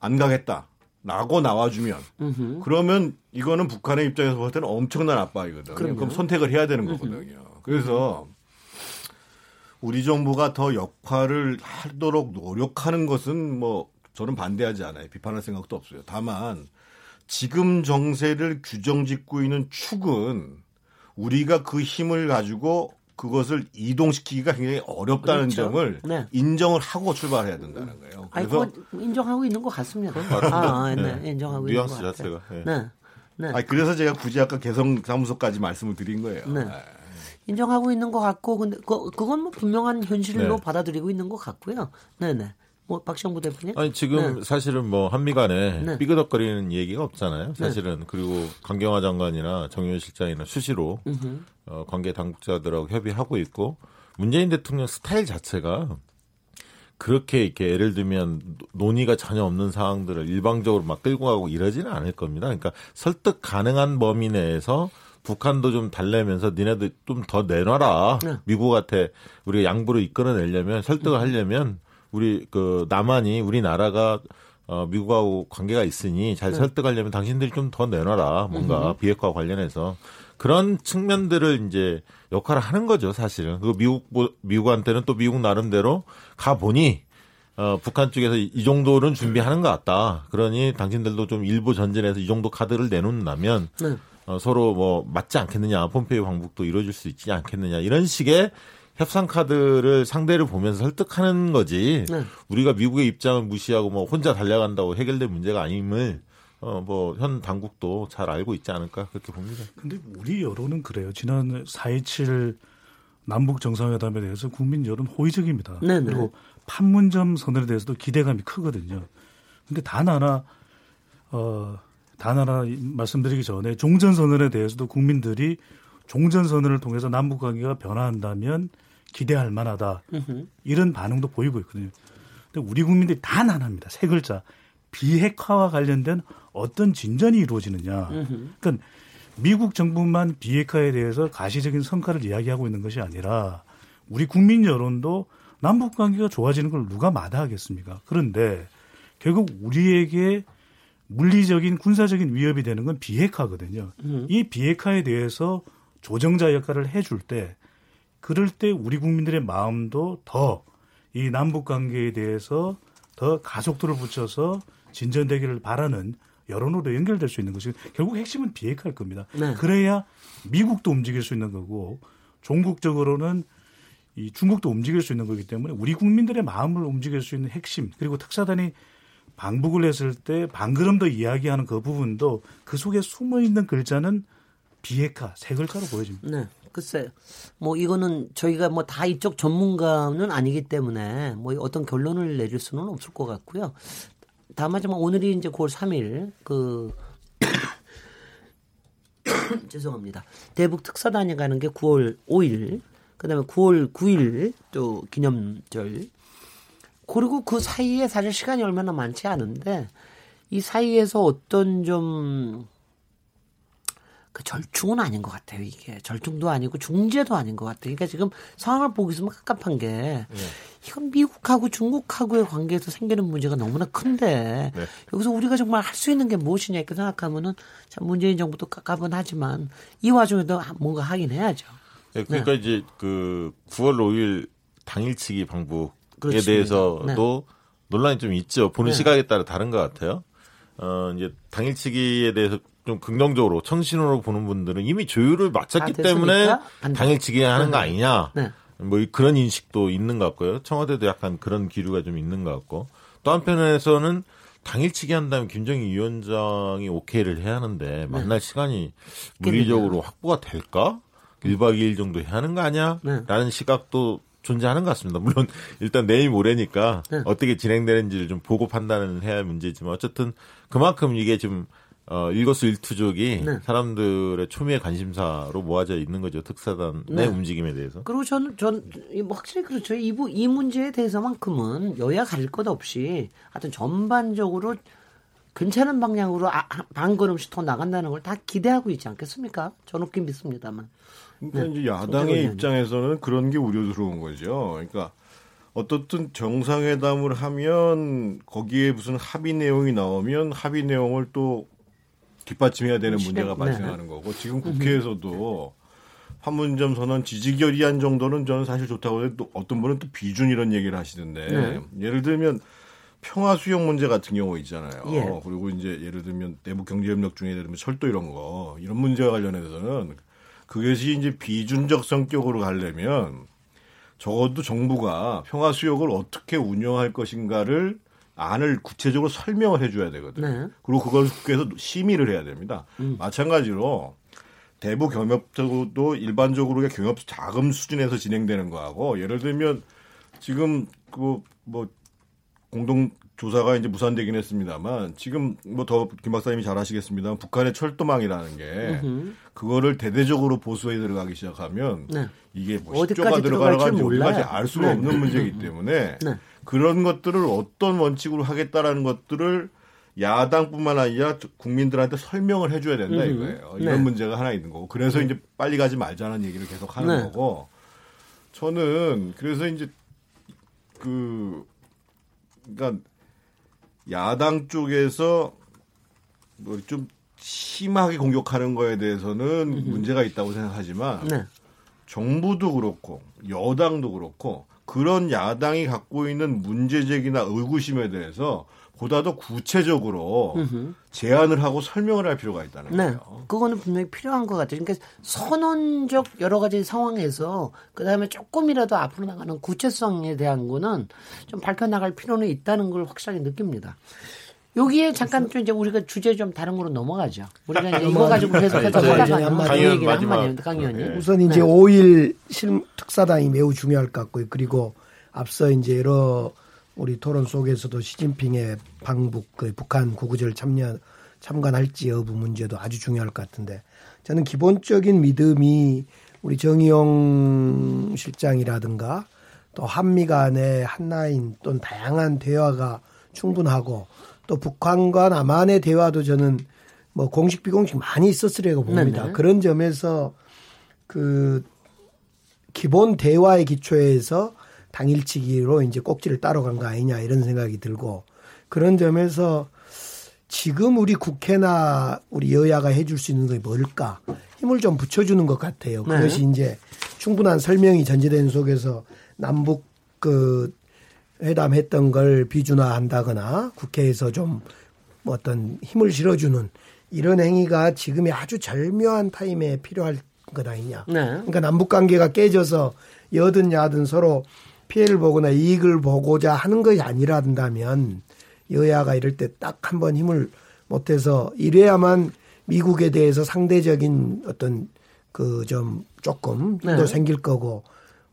안 가겠다. 라고 나와주면 음흠. 그러면 이거는 북한의 입장에서 볼 때는 엄청난 압박이거든요. 그럼요. 그럼 선택을 해야 되는 거거든요. 음흠. 그래서 우리 정부가 더 역할을 하도록 노력하는 것은 뭐 저는 반대하지 않아요. 비판할 생각도 없어요. 다만 지금 정세를 규정 짓고 있는 축은 우리가 그 힘을 가지고 그것을 이동시키기가 굉장히 어렵다는 그렇죠. 점을 네. 인정을 하고 출발해야 된다는 거예요. 그래서 아니, 인정하고 있는 것 같습니다. 아, 아, 네. 네. 인정하고 있는 것 같아요. 네. 네. 네. 아니, 그래서 제가 굳이 아까 개성 사무소까지 말씀을 드린 거예요. 네. 네. 인정하고 있는 것 같고 근데 그, 그건 뭐 분명한 현실로 네. 받아들이고 있는 것 같고요. 네네. 뭐 박시영 부대표님? 아니 지금 네. 사실은 뭐 한미 간에 네. 삐그덕거리는 얘기가 없잖아요. 네. 사실은 네. 그리고 강경화 장관이나 정유현 실장이나 수시로 어, 관계 당국자들하고 협의하고 있고 문재인 대통령 스타일 자체가 그렇게 이렇게 예를 들면 논의가 전혀 없는 상황들을 일방적으로 막 끌고 가고 이러지는 않을 겁니다. 그러니까 설득 가능한 범위 내에서 북한도 좀 달래면서 니네들 좀 더 내놔라. 네. 미국한테 우리가 양보를 이끌어내려면 설득을 하려면 우리 그 남한이 우리나라가 어, 미국하고 관계가 있으니 잘 네. 설득하려면 당신들이 좀 더 내놔라. 뭔가 음. 비핵화 관련해서 그런 측면들을 이제 역할을 하는 거죠, 사실은. 그 미국 미국한테는 또 미국 나름대로 가 보니 어, 북한 쪽에서 이 정도는 준비하는 것 같다. 그러니 당신들도 좀 일부 전진해서 이 정도 카드를 내놓는다면 네. 어, 서로 뭐 맞지 않겠느냐, 폼페이오 방북도 이루어질 수 있지 않겠느냐 이런 식의 협상 카드를 상대를 보면서 설득하는 거지. 네. 우리가 미국의 입장을 무시하고 뭐 혼자 달려간다고 해결될 문제가 아님을 어, 뭐, 현 당국도 잘 알고 있지 않을까, 그렇게 봅니다. 근데 우리 여론은 그래요. 지난 4.27 남북 정상회담에 대해서 국민 여론 호의적입니다. 네네. 그리고 판문점 선언에 대해서도 기대감이 크거든요. 근데 단 하나, 어, 단 하나 말씀드리기 전에 종전 선언에 대해서도 국민들이 종전 선언을 통해서 남북 관계가 변화한다면 기대할 만하다. 으흠. 이런 반응도 보이고 있거든요. 근데 우리 국민들이 단 하나입니다. 세 글자. 비핵화와 관련된 어떤 진전이 이루어지느냐. 으흠. 그러니까 미국 정부만 비핵화에 대해서 가시적인 성과를 이야기하고 있는 것이 아니라 우리 국민 여론도 남북 관계가 좋아지는 걸 누가 마다하겠습니까? 그런데 결국 우리에게 물리적인 군사적인 위협이 되는 건 비핵화거든요. 음. 이 비핵화에 대해서 조정자 역할을 해줄 때 그럴 때 우리 국민들의 마음도 더 이 남북 관계에 대해서 더 가속도를 붙여서 진전되기를 바라는 여론으로 연결될 수 있는 것이 결국 핵심은 비핵화일 겁니다. 네. 그래야 미국도 움직일 수 있는 거고 종국적으로는 이 중국도 움직일 수 있는 거기 때문에 우리 국민들의 마음을 움직일 수 있는 핵심 그리고 특사단이 방북을 했을 때 방그럼 더 이야기하는 그 부분도 그 속에 숨어 있는 글자는 비핵화 세 글자로 보여집니다. 네. 글쎄, 뭐 이거는 저희가 뭐 다 이쪽 전문가는 아니기 때문에 뭐 어떤 결론을 내릴 수는 없을 것 같고요. 다만 좀 오늘이 이제 9월 3일 그 죄송합니다. 대북 특사단이 가는 게 9월 5일, 그다음에 9월 9일 또 기념절 그리고 그 사이에 사실 시간이 얼마나 많지 않은데 이 사이에서 어떤 좀 그 절충은 아닌 것 같아요, 이게. 절충도 아니고 중재도 아닌 것 같아요. 그러니까 지금 상황을 보기 있으면 깝깝한 게 네. 이건 미국하고 중국하고의 관계에서 생기는 문제가 너무나 큰데 네. 여기서 우리가 정말 할 수 있는 게 무엇이냐 이렇게 생각하면은 참 문재인 정부도 깝깝은 하지만 이 와중에도 뭔가 하긴 해야죠. 네, 그러니까 네. 이제 그 9월 5일 당일치기 방북에 그렇습니다. 대해서도 네. 논란이 좀 있죠. 보는 네. 시각에 따라 다른 것 같아요. 어, 이제 당일치기에 대해서 좀 긍정적으로 청신으로 보는 분들은 이미 조율을 마쳤기 때문에 당일치기 하는 거 아니냐. 네. 뭐 그런 인식도 있는 것 같고요. 청와대도 약간 그런 기류가 좀 있는 것 같고 또 한편에서는 당일치기 한다면 김정희 위원장이 오케이를 해야 하는데 네. 만날 네. 시간이 물리적으로 확보가 될까? 1박 2일 정도 해야 하는 거 아니야? 네. 라는 시각도 존재하는 것 같습니다. 물론 일단 내일 모레니까 네. 어떻게 진행되는지를 좀 보고 판단을 해야 할 문제지만 어쨌든 그만큼 이게 좀 어, 일거수일투족이 네. 사람들의 초미의 관심사로 모아져 있는 거죠. 특사단의 네. 움직임에 대해서. 그리고 저는, 전, 뭐 확실히 그렇죠. 이, 이 문제에 대해서만큼은 여야 가릴 것 없이 하여튼 전반적으로 괜찮은 방향으로 아, 반 걸음씩 더 나간다는 걸 다 기대하고 있지 않겠습니까? 저는 그렇게 믿습니다만. 그러니까 네. 이제 야당의 입장에서는 그런 게 우려스러운 거죠. 그러니까 어떻든 정상회담을 하면 거기에 무슨 합의 내용이 나오면 합의 내용을 또 뒷받침해야 되는 문제가 발생하는 거고 지금 국회에서도 판문점 선언 지지 결의안 정도는 저는 사실 좋다고 해도 어떤 분은 또 비준 이런 얘기를 하시던데 네. 예를 들면 평화 수용 문제 같은 경우 있잖아요. 예. 그리고 이제 예를 들면 내부 경제 협력 중에 예를 들면 철도 이런 거 이런 문제와 관련해서는 그것이 이제 비준적 성격으로 가려면 적어도 정부가 평화 수역을 어떻게 운영할 것인가를 안을 구체적으로 설명을 해줘야 되거든요. 네. 그리고 그걸 국회에서 심의를 해야 됩니다. 음. 마찬가지로 대부 경협도 일반적으로 경협 자금 수준에서 진행되는 거하고 예를 들면 지금 그 뭐 공동 조사가 이제 무산되긴 했습니다만 지금 뭐 더 김 박사님이 잘 아시겠습니다만 북한의 철도망이라는 게 음흠. 그거를 대대적으로 보수에 들어가기 시작하면 네. 이게 뭐 10조가 들어가는지 우리가 알 수가 네. 없는 문제이기 때문에 네. 그런 것들을 어떤 원칙으로 하겠다라는 것들을 야당뿐만 아니라 국민들한테 설명을 해줘야 된다 이거예요. 이런 네. 문제가 하나 있는 거고 그래서 네. 이제 빨리 가지 말자는 얘기를 계속 하는 네. 거고 저는 그래서 이제 그 그러니까 야당 쪽에서 뭐 좀 심하게 공격하는 거에 대해서는. 문제가 있다고 생각하지만 네. 정부도 그렇고 여당도 그렇고 그런 야당이 갖고 있는 문제제기나 의구심에 대해서 보다 더 구체적으로 으흠. 제안을 하고 설명을 할 필요가 있다는 네. 거예요. 그거는 분명히 필요한 것 같아요. 그러니까 선언적 여러 가지 상황에서 그 다음에 조금이라도 앞으로 나가는 구체성에 대한 거는 좀 밝혀 나갈 필요는 있다는 걸 확실하게 느낍니다. 여기에 잠깐 좀 이제 우리가 주제 좀 다른 거로 넘어가죠. 우리가 이제 이거 가지고 계속해서 하다가 한마디 얘기를 한마디 강 의원님. 네. 우선 이제 네. 5일 실 특사단이 매우 중요할 것 같고요. 그리고 앞서 이제 여러 우리 토론 속에서도 시진핑의 방북, 그 북한 구구절 참여 참관할지 여부 문제도 아주 중요할 것 같은데 저는 기본적인 믿음이 우리 정의용 실장이라든가 또 한미 간의 한라인 또는 다양한 대화가 충분하고 또 북한과 남한의 대화도 저는 뭐 공식 비공식 많이 있었으리라고 봅니다. 네네. 그런 점에서 그 기본 대화의 기초에서 당일치기로 이제 꼭지를 따러 간 거 아니냐 이런 생각이 들고 그런 점에서 지금 우리 국회나 우리 여야가 해줄 수 있는 게 뭘까 힘을 좀 붙여주는 것 같아요. 네. 그것이 이제 충분한 설명이 전제된 속에서 남북 그 회담했던 걸 비준화한다거나 국회에서 좀 어떤 힘을 실어주는 이런 행위가 지금의 아주 절묘한 타임에 필요할 것 아니냐. 네. 그러니까 남북 관계가 깨져서 여든 야든 서로 피해를 보거나 이익을 보고자 하는 것이 아니라든다면 여야가 이럴 때 딱 한 번 힘을 못해서 이래야만 미국에 대해서 상대적인 어떤 그 좀 조금 네. 생길 거고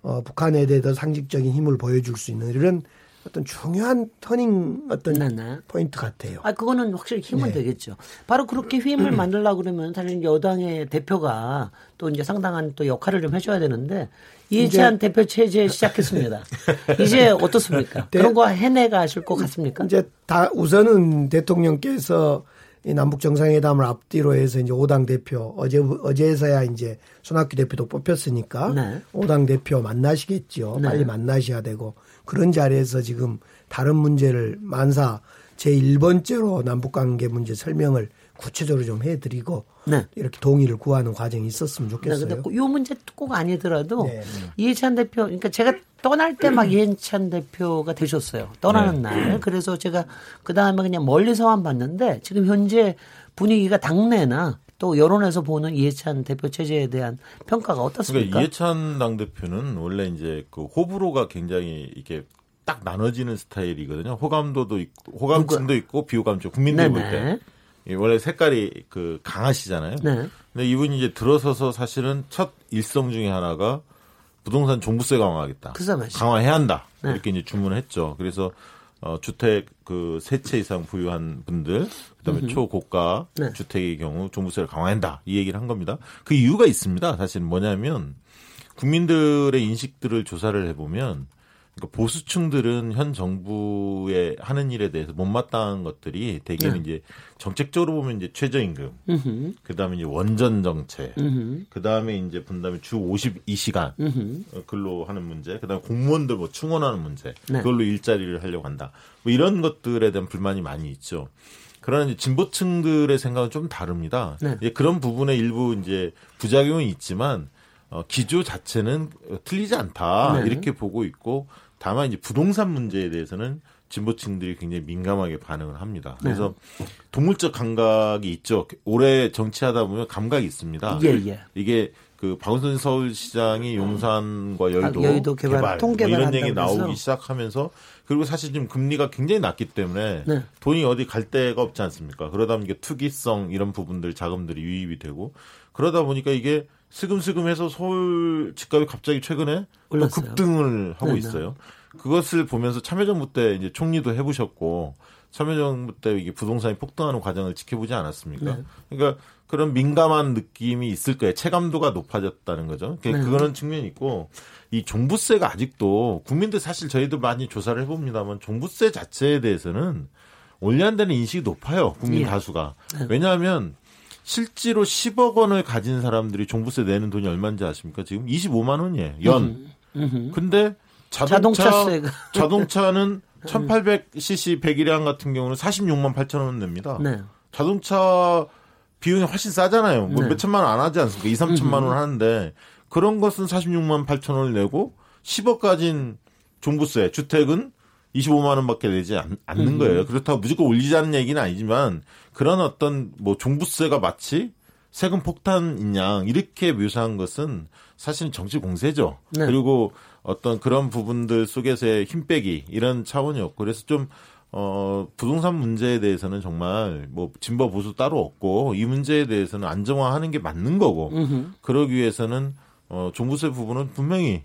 어 북한에 대해서 상징적인 힘을 보여줄 수 있는 이런 어떤 중요한 터닝 어떤 네네. 네. 포인트 같아요. 아 그거는 확실히 힘은 네. 되겠죠. 바로 그렇게 힘을 만들려고 그러면 사실 여당의 대표가 또 이제 상당한 또 역할을 좀 해줘야 되는데 이해찬 대표 체제 시작했습니다. 이제 어떻습니까? 대, 그런 거 해내가 하실 것 같습니까? 이제 다 우선은 대통령께서 이 남북 정상회담을 앞뒤로 해서 이제 5당 대표 어제 어제서야 이제 손학규 대표도 뽑혔으니까 네. 5당 대표 만나시겠죠. 네. 빨리 만나셔야 되고 그런 자리에서 지금 다른 문제를 만사 제 1번째로 남북 관계 문제 설명을 구체적으로 좀 해드리고 네. 이렇게 동의를 구하는 과정이 있었으면 좋겠어요. 네, 근데 요 문제 꼭 아니더라도 네, 네. 이해찬 대표, 그러니까 제가 떠날 때 막 이해찬 대표가 되셨어요. 떠나는 네. 날. 그래서 제가 그 다음에 그냥 멀리서만 봤는데 지금 현재 분위기가 당내나 또 여론에서 보는 이해찬 대표 체제에 대한 평가가 어떻습니까? 그러니까 이해찬 당 대표는 원래 이제 그 호불호가 굉장히 이렇게 딱 나눠지는 스타일이거든요. 호감도도 있고 호감층도 있고 비호감층 국민들이 볼 때. 원래 색깔이 그 강하시잖아요. 네. 근데 이분이 이제 들어서서 사실은 첫 일성 중에 하나가 부동산 종부세 강화하겠다. 그 강화해야 한다. 네. 이렇게 이제 주문을 했죠. 그래서 어, 주택 그 세 채 이상 부유한 분들, 그다음에 음흠. 초고가 네. 주택의 경우 종부세를 강화한다. 이 얘기를 한 겁니다. 그 이유가 있습니다. 사실 뭐냐면 국민들의 인식들을 조사를 해보면 그러니까 보수층들은 현 정부의 하는 일에 대해서 못마땅한 것들이 대개는 네. 이제 정책적으로 보면 이제 최저임금, 그다음에 이제 원전 정책, 그다음에 이제 분다음에 주 52시간 음흠. 근로하는 문제, 그다음에 공무원들 뭐 충원하는 문제, 네. 그걸로 일자리를 하려고 한다. 뭐 이런 것들에 대한 불만이 많이 있죠. 그러나 이제 진보층들의 생각은 좀 다릅니다. 네. 이제 그런 부분에 일부 이제 부작용이 있지만 어, 기조 자체는 틀리지 않다 네. 이렇게 보고 있고 다만 이제 부동산 문제에 대해서는 진보층들이 굉장히 민감하게 반응을 합니다. 네. 그래서 네. 동물적 감각이 있죠. 오래 정치하다 보면 감각이 있습니다. 예, 예. 이게 그 박원순 서울시장이 용산과 여의도, 아, 여의도 개발, 개발 뭐 이런 얘기 나오기 시작하면서 그리고 사실 지금 금리가 굉장히 낮기 때문에 네. 돈이 어디 갈 데가 없지 않습니까? 그러다 보니까 투기성 이런 부분들 자금들이 유입이 되고 그러다 보니까 이게 슬금슬금해서 서울 집값이 갑자기 최근에 급등을 하고 네네. 있어요. 그것을 보면서 참여정부 때 이제 총리도 해보셨고 참여정부 때 이게 부동산이 폭등하는 과정을 지켜보지 않았습니까? 네. 그러니까 그런 민감한 느낌이 있을 거예요. 체감도가 높아졌다는 거죠. 네. 그거는 측면이 있고 이 종부세가 아직도 국민들 사실 저희도 많이 조사를 해봅니다만 종부세 자체에 대해서는 올려한다는 인식이 높아요. 국민 예. 다수가. 네. 왜냐하면 실제로 10억 원을 가진 사람들이 종부세 내는 돈이 얼마인지 아십니까? 지금 25만 원이에요. 연. 근데 자동차 자동차세가. 자동차는 1800cc 100일량 같은 경우는 46만 8천 원 냅니다. 네. 자동차 비용이 훨씬 싸잖아요. 뭐 네. 몇천만 원 안 하지 않습니까? 2, 3천만 원 하는데 그런 것은 46만 8천 원을 내고 10억 가진 종부세 주택은 25만 원밖에 내지 않, 는 거예요. 그렇다고 무조건 올리자는 얘기는 아니지만 그런 어떤 뭐 종부세가 마치 세금 폭탄인 양 이렇게 묘사한 것은 사실은 정치 공세죠. 네. 그리고 어떤 그런 부분들 속에서의 힘 빼기 이런 차원이었고 그래서 좀 어, 부동산 문제에 대해서는 정말 뭐 진보 보수 따로 없고 이 문제에 대해서는 안정화하는 게 맞는 거고 음흠. 그러기 위해서는 어, 종부세 부분은 분명히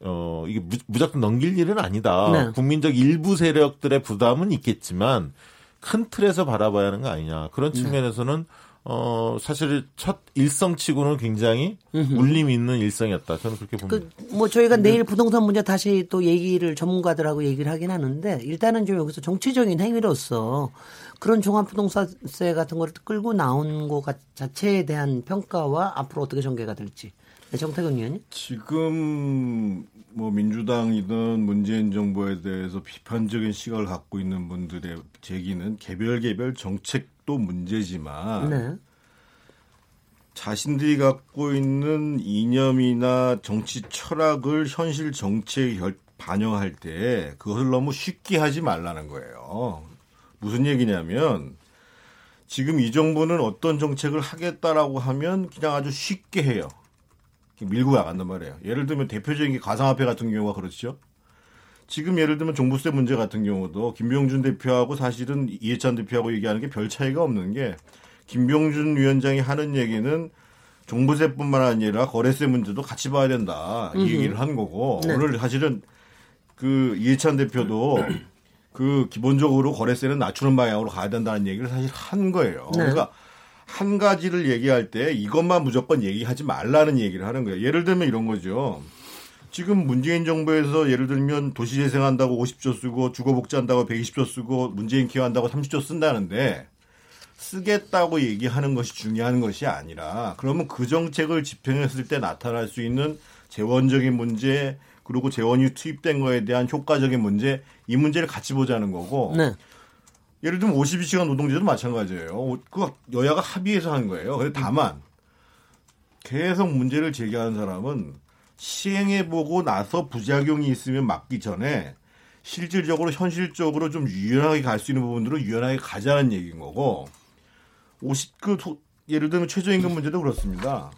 어, 이게 무, 무작정 넘길 일은 아니다. 네. 국민적 일부 세력들의 부담은 있겠지만 큰 틀에서 바라봐야 하는 거 아니냐. 그런 네. 측면에서는 어, 사실 첫 일성치고는 굉장히 울림 있는 일성이었다. 저는 그렇게 봅니다. 그, 뭐 저희가 내일 부동산 문제 다시 또 얘기를 전문가들하고 얘기를 하긴 하는데 일단은 좀 여기서 정치적인 행위로서 그런 종합부동산세 같은 거를 끌고 나온 것 자체에 대한 평가와 앞으로 어떻게 전개가 될지. 네, 정태근 의원님. 지금 뭐 민주당이든 문재인 정부에 대해서 비판적인 시각을 갖고 있는 분들의 제기는 개별 개별 정책도 문제지만 네. 자신들이 갖고 있는 이념이나 정치 철학을 현실 정치에 반영할 때 그것을 너무 쉽게 하지 말라는 거예요. 무슨 얘기냐면 지금 이 정부는 어떤 정책을 하겠다라고 하면 그냥 아주 쉽게 해요. 밀고 나간단 말이에요. 예를 들면 대표적인 게 가상화폐 같은 경우가 그렇죠. 지금 예를 들면 종부세 문제 같은 경우도 김병준 대표하고 사실은 이해찬 대표하고 얘기하는 게 별 차이가 없는 게 김병준 위원장이 하는 얘기는 종부세뿐만 아니라 거래세 문제도 같이 봐야 된다 이 얘기를 한 거고 네. 오늘 사실은 그 이해찬 대표도 그 기본적으로 거래세는 낮추는 방향으로 가야 된다는 얘기를 사실 한 거예요. 네. 그러니까 한 가지를 얘기할 때 이것만 무조건 얘기하지 말라는 얘기를 하는 거예요. 예를 들면 이런 거죠. 지금 문재인 정부에서 예를 들면 도시재생한다고 50조 쓰고 주거복지한다고 120조 쓰고 문재인 기여한다고 30조 쓴다는데 쓰겠다고 얘기하는 것이 중요한 것이 아니라 그러면 그 정책을 집행했을 때 나타날 수 있는 재원적인 문제 그리고 재원이 투입된 거에 대한 효과적인 문제 이 문제를 같이 보자는 거고 네. 예를 들면 52시간 노동제도 마찬가지예요. 그 여야가 합의해서 한 거예요. 근데 다만 계속 문제를 제기하는 사람은 시행해보고 나서 부작용이 있으면 막기 전에 실질적으로 현실적으로 좀 유연하게 갈 수 있는 부분들은 유연하게 가자는 얘기인 거고 50그 예를 들면 최저임금 문제도 그렇습니다.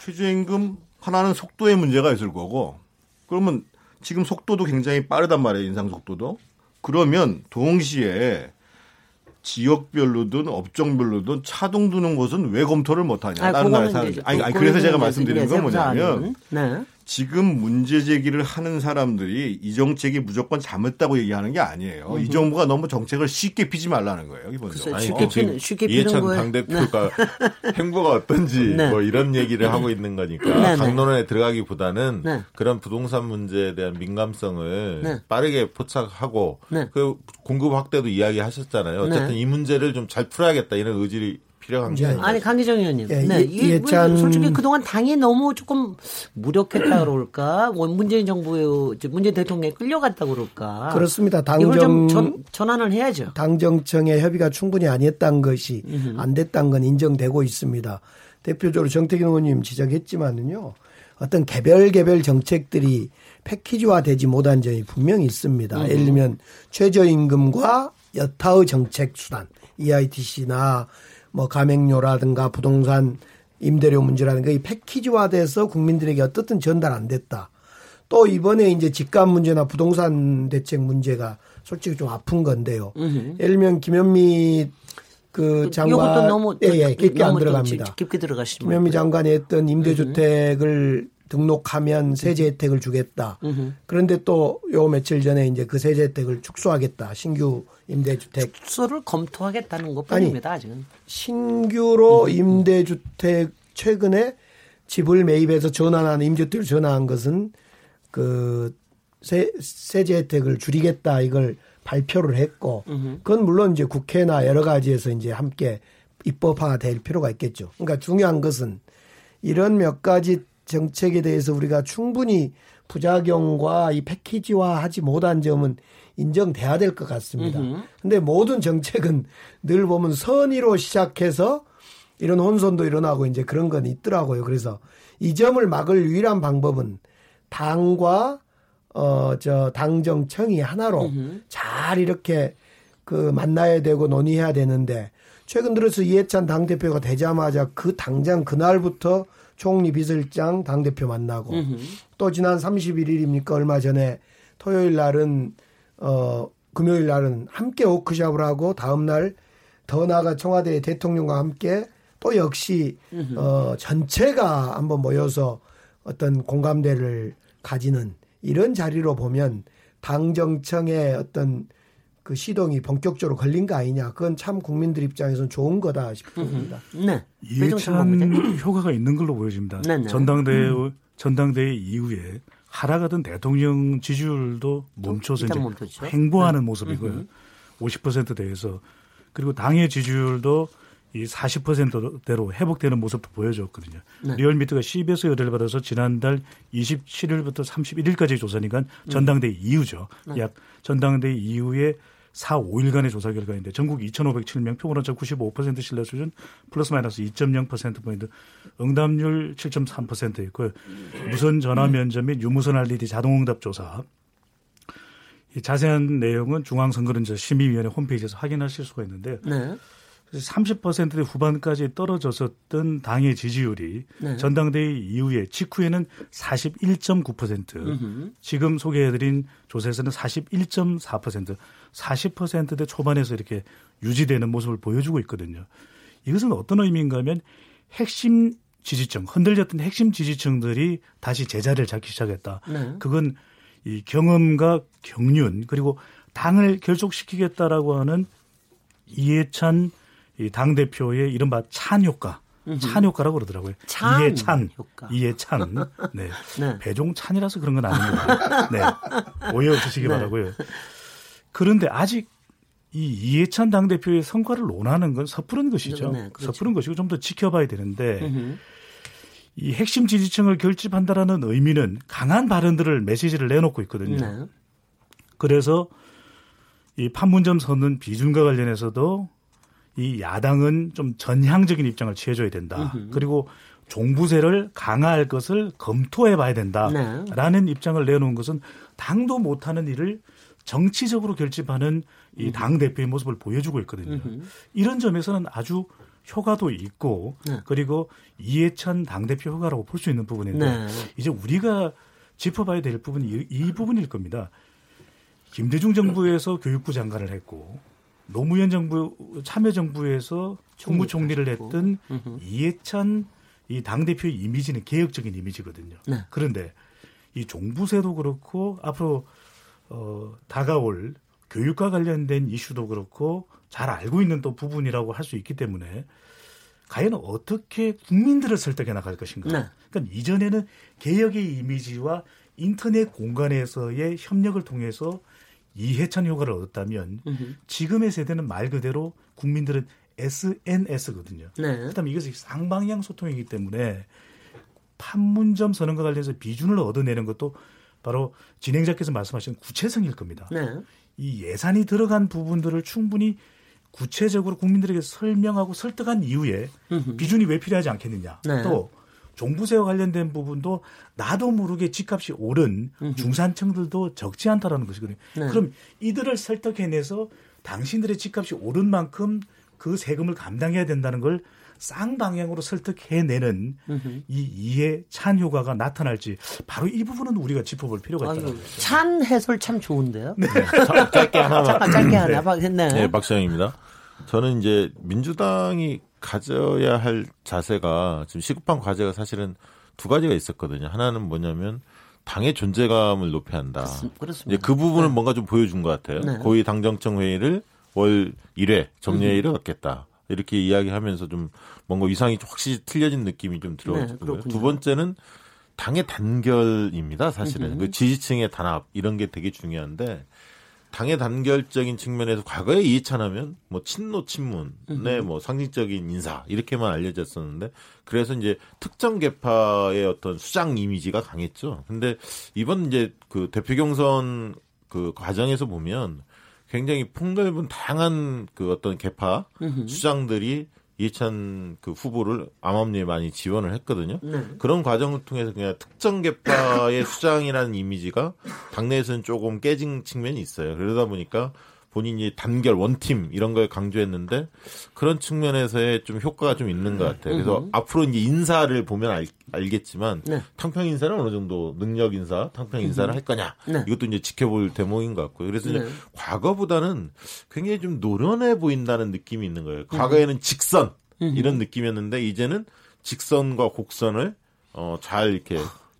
최저임금 하나는 속도의 문제가 있을 거고 그러면 지금 속도도 굉장히 빠르단 말이에요 인상 속도도 그러면 동시에 지역별로든 업종별로든 차동 두는 것은 왜 검토를 못하냐 아, 다른 나라 사람 아니, 아니 그래서 제가 말씀드리는 건 뭐냐면 네. 지금 문제 제기를 하는 사람들이 이 정책이 무조건 잘못다고 얘기하는 게 아니에요. 음흠. 이 정부가 너무 정책을 쉽게 피지 말라는 거예요. 기본적으로. 아니, 쉽게 피는 쉽게 피는 이해찬 당대표가 네. 행보가 어떤지 네. 뭐 이런 얘기를 하고 있는 거니까 네, 네. 강론에 들어가기보다는 네. 그런 부동산 문제에 대한 민감성을 네. 빠르게 포착하고 그 공급 확대도 이야기하셨잖아요. 어쨌든 이 문제를 좀 잘 풀어야겠다 이런 의지를 필요한 게 아니 강기정 의원님. 예, 네. 이, 뭐 솔직히 그동안 당이 너무 조금 무력했다 그럴까? 뭐 문재인 정부의 문재인 대통령에 끌려갔다 그럴까? 그렇습니다. 당정 전, 전환을 해야죠. 당 정청의 협의가 충분히 아니었다는 것이 안 됐다는 건 인정되고 있습니다. 대표적으로 정태균 의원님 지적했지만은요. 어떤 개별 개별 정책들이 패키지화 되지 못한 점이 분명히 있습니다. 음. 예를 들면 최저임금과 여타의 정책 수단 EITC나 뭐 가맹료라든가 부동산 임대료 문제라든가 이 패키지화돼서 국민들에게 어떻든 전달 안 됐다. 또 이번에 이제 집값 문제나 부동산 대책 문제가 솔직히 좀 아픈 건데요. 으흠. 예를 들면 김현미 그 장관 너무 예, 예, 깊게 안 들어갑니다. 깊게 들어가시면 김현미 장관이 했던 임대주택을 등록하면 세제 혜택을 주겠다. 으흠. 그런데 또 요 며칠 전에 이제 그 세제 혜택을 축소하겠다. 신규 임대주택 축소를 검토하겠다는 것뿐입니다. 아직은 신규로 으흠. 임대주택 최근에 집을 매입해서 전환한 임대주택을 전환한 것은 그 세, 세제 혜택을 줄이겠다 이걸 발표를 했고 그건 물론 이제 국회나 여러 가지에서 이제 함께 입법화될 필요가 있겠죠. 그러니까 중요한 것은 이런 몇 가지 정책에 대해서 우리가 충분히 부작용과 이 패키지화 하지 못한 점은 인정돼야 될 것 같습니다. 근데 모든 정책은 늘 보면 선의로 시작해서 이런 혼선도 일어나고 이제 그런 건 있더라고요. 그래서 이 점을 막을 유일한 방법은 당과 어 저 당정청이 하나로 으흠. 잘 이렇게 그 만나야 되고 논의해야 되는데 최근 들어서 이해찬 당 대표가 되자마자 그 당장 그날부터 총리 비서실장 당대표 만나고 음흠. 또 지난 31일입니까 얼마 전에 토요일 날은 어 금요일 날은 함께 워크숍을 하고 다음 날 더 나아가 청와대 대통령과 함께 또 역시 음흠. 어 전체가 한번 모여서 어떤 공감대를 가지는 이런 자리로 보면 당정청의 어떤 그 시동이 본격적으로 걸린 거 아니냐. 그건 참 국민들 입장에서는 좋은 거다 싶습니다. 네. 이해찬 효과가 있는 걸로 보여집니다. 네, 네. 전당대회 음. 전당대회 이후에 하락하던 대통령 지지율도 멈춰서 이제 멈췄죠. 횡보하는 네. 모습이고요. 음. 50%대에서 그리고 당의 지지율도 이 40%대로 회복되는 모습도 보여줬거든요. 네. 리얼미터가 CBS 의뢰를 받아서 지난달 27일부터 31일까지 조사니까 전당대회 음. 이후죠. 네. 약 전당대회 이후에 4, 5일간의 조사 결과인데 전국 2,507명 표본오차 95% 신뢰 수준 플러스 마이너스 2.0%포인트 응답률 7.3% 있고요. 무선 전화 면접 및 유무선 RDD 자동응답 조사 이 자세한 내용은 중앙선거론자 심의위원회 홈페이지에서 확인하실 수가 있는데 네. 30%대 후반까지 떨어졌었던 당의 지지율이 네. 전당대회 이후에 직후에는 41.9%, 음흠. 지금 소개해드린 조사에서는 41.4%, 40%대 초반에서 이렇게 유지되는 모습을 보여주고 있거든요. 이것은 어떤 의미인가 하면 핵심 지지층, 흔들렸던 핵심 지지층들이 다시 제자리를 잡기 시작했다. 네. 그건 이 경험과 경륜 그리고 당을 결속시키겠다라고 하는 이해찬 이 당 대표의 이른바 찬 효과. 찬 효과라고 그러더라고요. 찬 이해 찬, 효과. 이해 찬, 네. 네. 배종 찬이라서 그런 건 아닙니다. 네, 오해 없으시기 네. 바라고요. 그런데 아직 이 이해찬 당 대표의 성과를 논하는 건 섣부른 것이죠. 네, 그렇죠. 섣부른 것이고 좀 더 지켜봐야 되는데 으흠. 이 핵심 지지층을 결집한다라는 의미는 강한 발언들을 메시지를 내놓고 있거든요. 네. 그래서 이 판문점 선언 비준과 관련해서도 이 야당은 좀 전향적인 입장을 취해줘야 된다. 으흠. 그리고 종부세를 강화할 것을 검토해 봐야 된다라는 네. 입장을 내놓은 것은 당도 못하는 일을 정치적으로 결집하는 이 당 대표의 모습을 보여주고 있거든요. 으흠. 이런 점에서는 아주 효과도 있고 네. 그리고 이해찬 당 대표 효과라고 볼 수 있는 부분인데 네. 이제 우리가 짚어봐야 될 부분이 이, 이 부분일 겁니다. 김대중 정부에서 교육부 장관을 했고 노무현 정부 참여정부에서 국무총리를 했던 이해찬 이 당대표의 이미지는 개혁적인 이미지거든요. 네. 그런데 이 종부세도 그렇고 앞으로 어, 다가올 교육과 관련된 이슈도 그렇고 잘 알고 있는 또 부분이라고 할 수 있기 때문에 과연 어떻게 국민들을 설득해 나갈 것인가. 네. 그러니까 이전에는 개혁의 이미지와 인터넷 공간에서의 협력을 통해서 이해찬 효과를 얻었다면 으흠. 지금의 세대는 말 그대로 국민들은 SNS거든요. 네. 그다음에 이것이 쌍방향 소통이기 때문에 판문점 선언과 관련해서 비준을 얻어내는 것도 바로 진행자께서 말씀하신 구체성일 겁니다. 네. 이 예산이 들어간 부분들을 충분히 구체적으로 국민들에게 설명하고 설득한 이후에 음흠. 비준이 왜 필요하지 않겠느냐. 네. 또 종부세와 관련된 부분도 나도 모르게 집값이 오른 음흠. 중산층들도 적지 않다라는 것이거든요. 네. 그럼 이들을 설득해내서 당신들의 집값이 오른 만큼 그 세금을 감당해야 된다는 걸 쌍방향으로 설득해내는 으흠. 이 이해 찬 효과가 나타날지 바로 이 부분은 우리가 짚어볼 필요가 있다. 찬 해설 참 좋은데요. 네. 짧게 하나 짧게 하나 네. 네. 네, 박시영입니다. 저는 이제 민주당이 가져야 할 자세가 지금 시급한 과제가 사실은 두 가지가 있었거든요. 하나는 뭐냐면 당의 존재감을 높여야 한다. 그렇습니다. 이제 그 부분을 네. 뭔가 좀 보여준 것 같아요. 네. 고위 당정청 회의를 월 1회 정례회의를 갖겠다. 이렇게 이야기하면서 좀 뭔가 위상이 확실히 틀려진 느낌이 좀 들어요. 네, 두 번째는 당의 단결입니다. 사실은 그 지지층의 단합 이런 게 되게 중요한데 당의 단결적인 측면에서 과거에 이해찬하면 뭐 친노 친문의 뭐 상징적인 인사 이렇게만 알려졌었는데 그래서 이제 특정 계파의 어떤 수장 이미지가 강했죠. 근데 이번 이제 그 대표 경선 그 과정에서 보면 굉장히 폭넓은 다양한 그 어떤 개파 수장들이 이해찬 그 후보를 암암리에 많이 지원을 했거든요. 네. 그런 과정을 통해서 그냥 특정 계파의 수장이라는 이미지가 당내에서는 조금 깨진 측면이 있어요. 그러다 보니까 본인이 단결 원팀 이런 걸 강조했는데 그런 측면에서의 좀 효과가 좀 있는 것 같아요. 그래서 음. 앞으로 이제 인사를 보면 알, 알겠지만 네. 탕평 인사는 어느 정도 능력 인사, 탕평 인사를 할 거냐 네. 이것도 이제 지켜볼 대목인 것 같고요. 그래서 네. 과거보다는 굉장히 좀 노련해 보인다는 느낌이 있는 거예요. 과거에는 직선 이런 느낌이었는데 이제는 직선과 곡선을 어, 잘 이렇게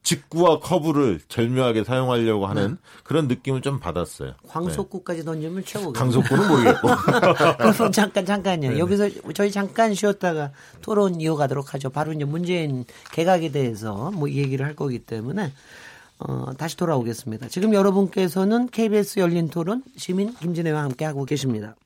직구와 커브를 절묘하게 사용하려고 하는 네. 그런 느낌을 좀 받았어요. 광속구까지 네. 던지면 최고. 광속구는 모르겠고. 그럼 잠깐 잠깐요. 네 여기서 저희 잠깐 쉬었다가 토론 이어가도록 하죠. 바로 이제 문재인 개각에 대해서 뭐 얘기를 할 거기 때문에 어, 다시 돌아오겠습니다. 지금 여러분께서는 KBS 열린 토론 시민 김진애와 함께 하고 계십니다.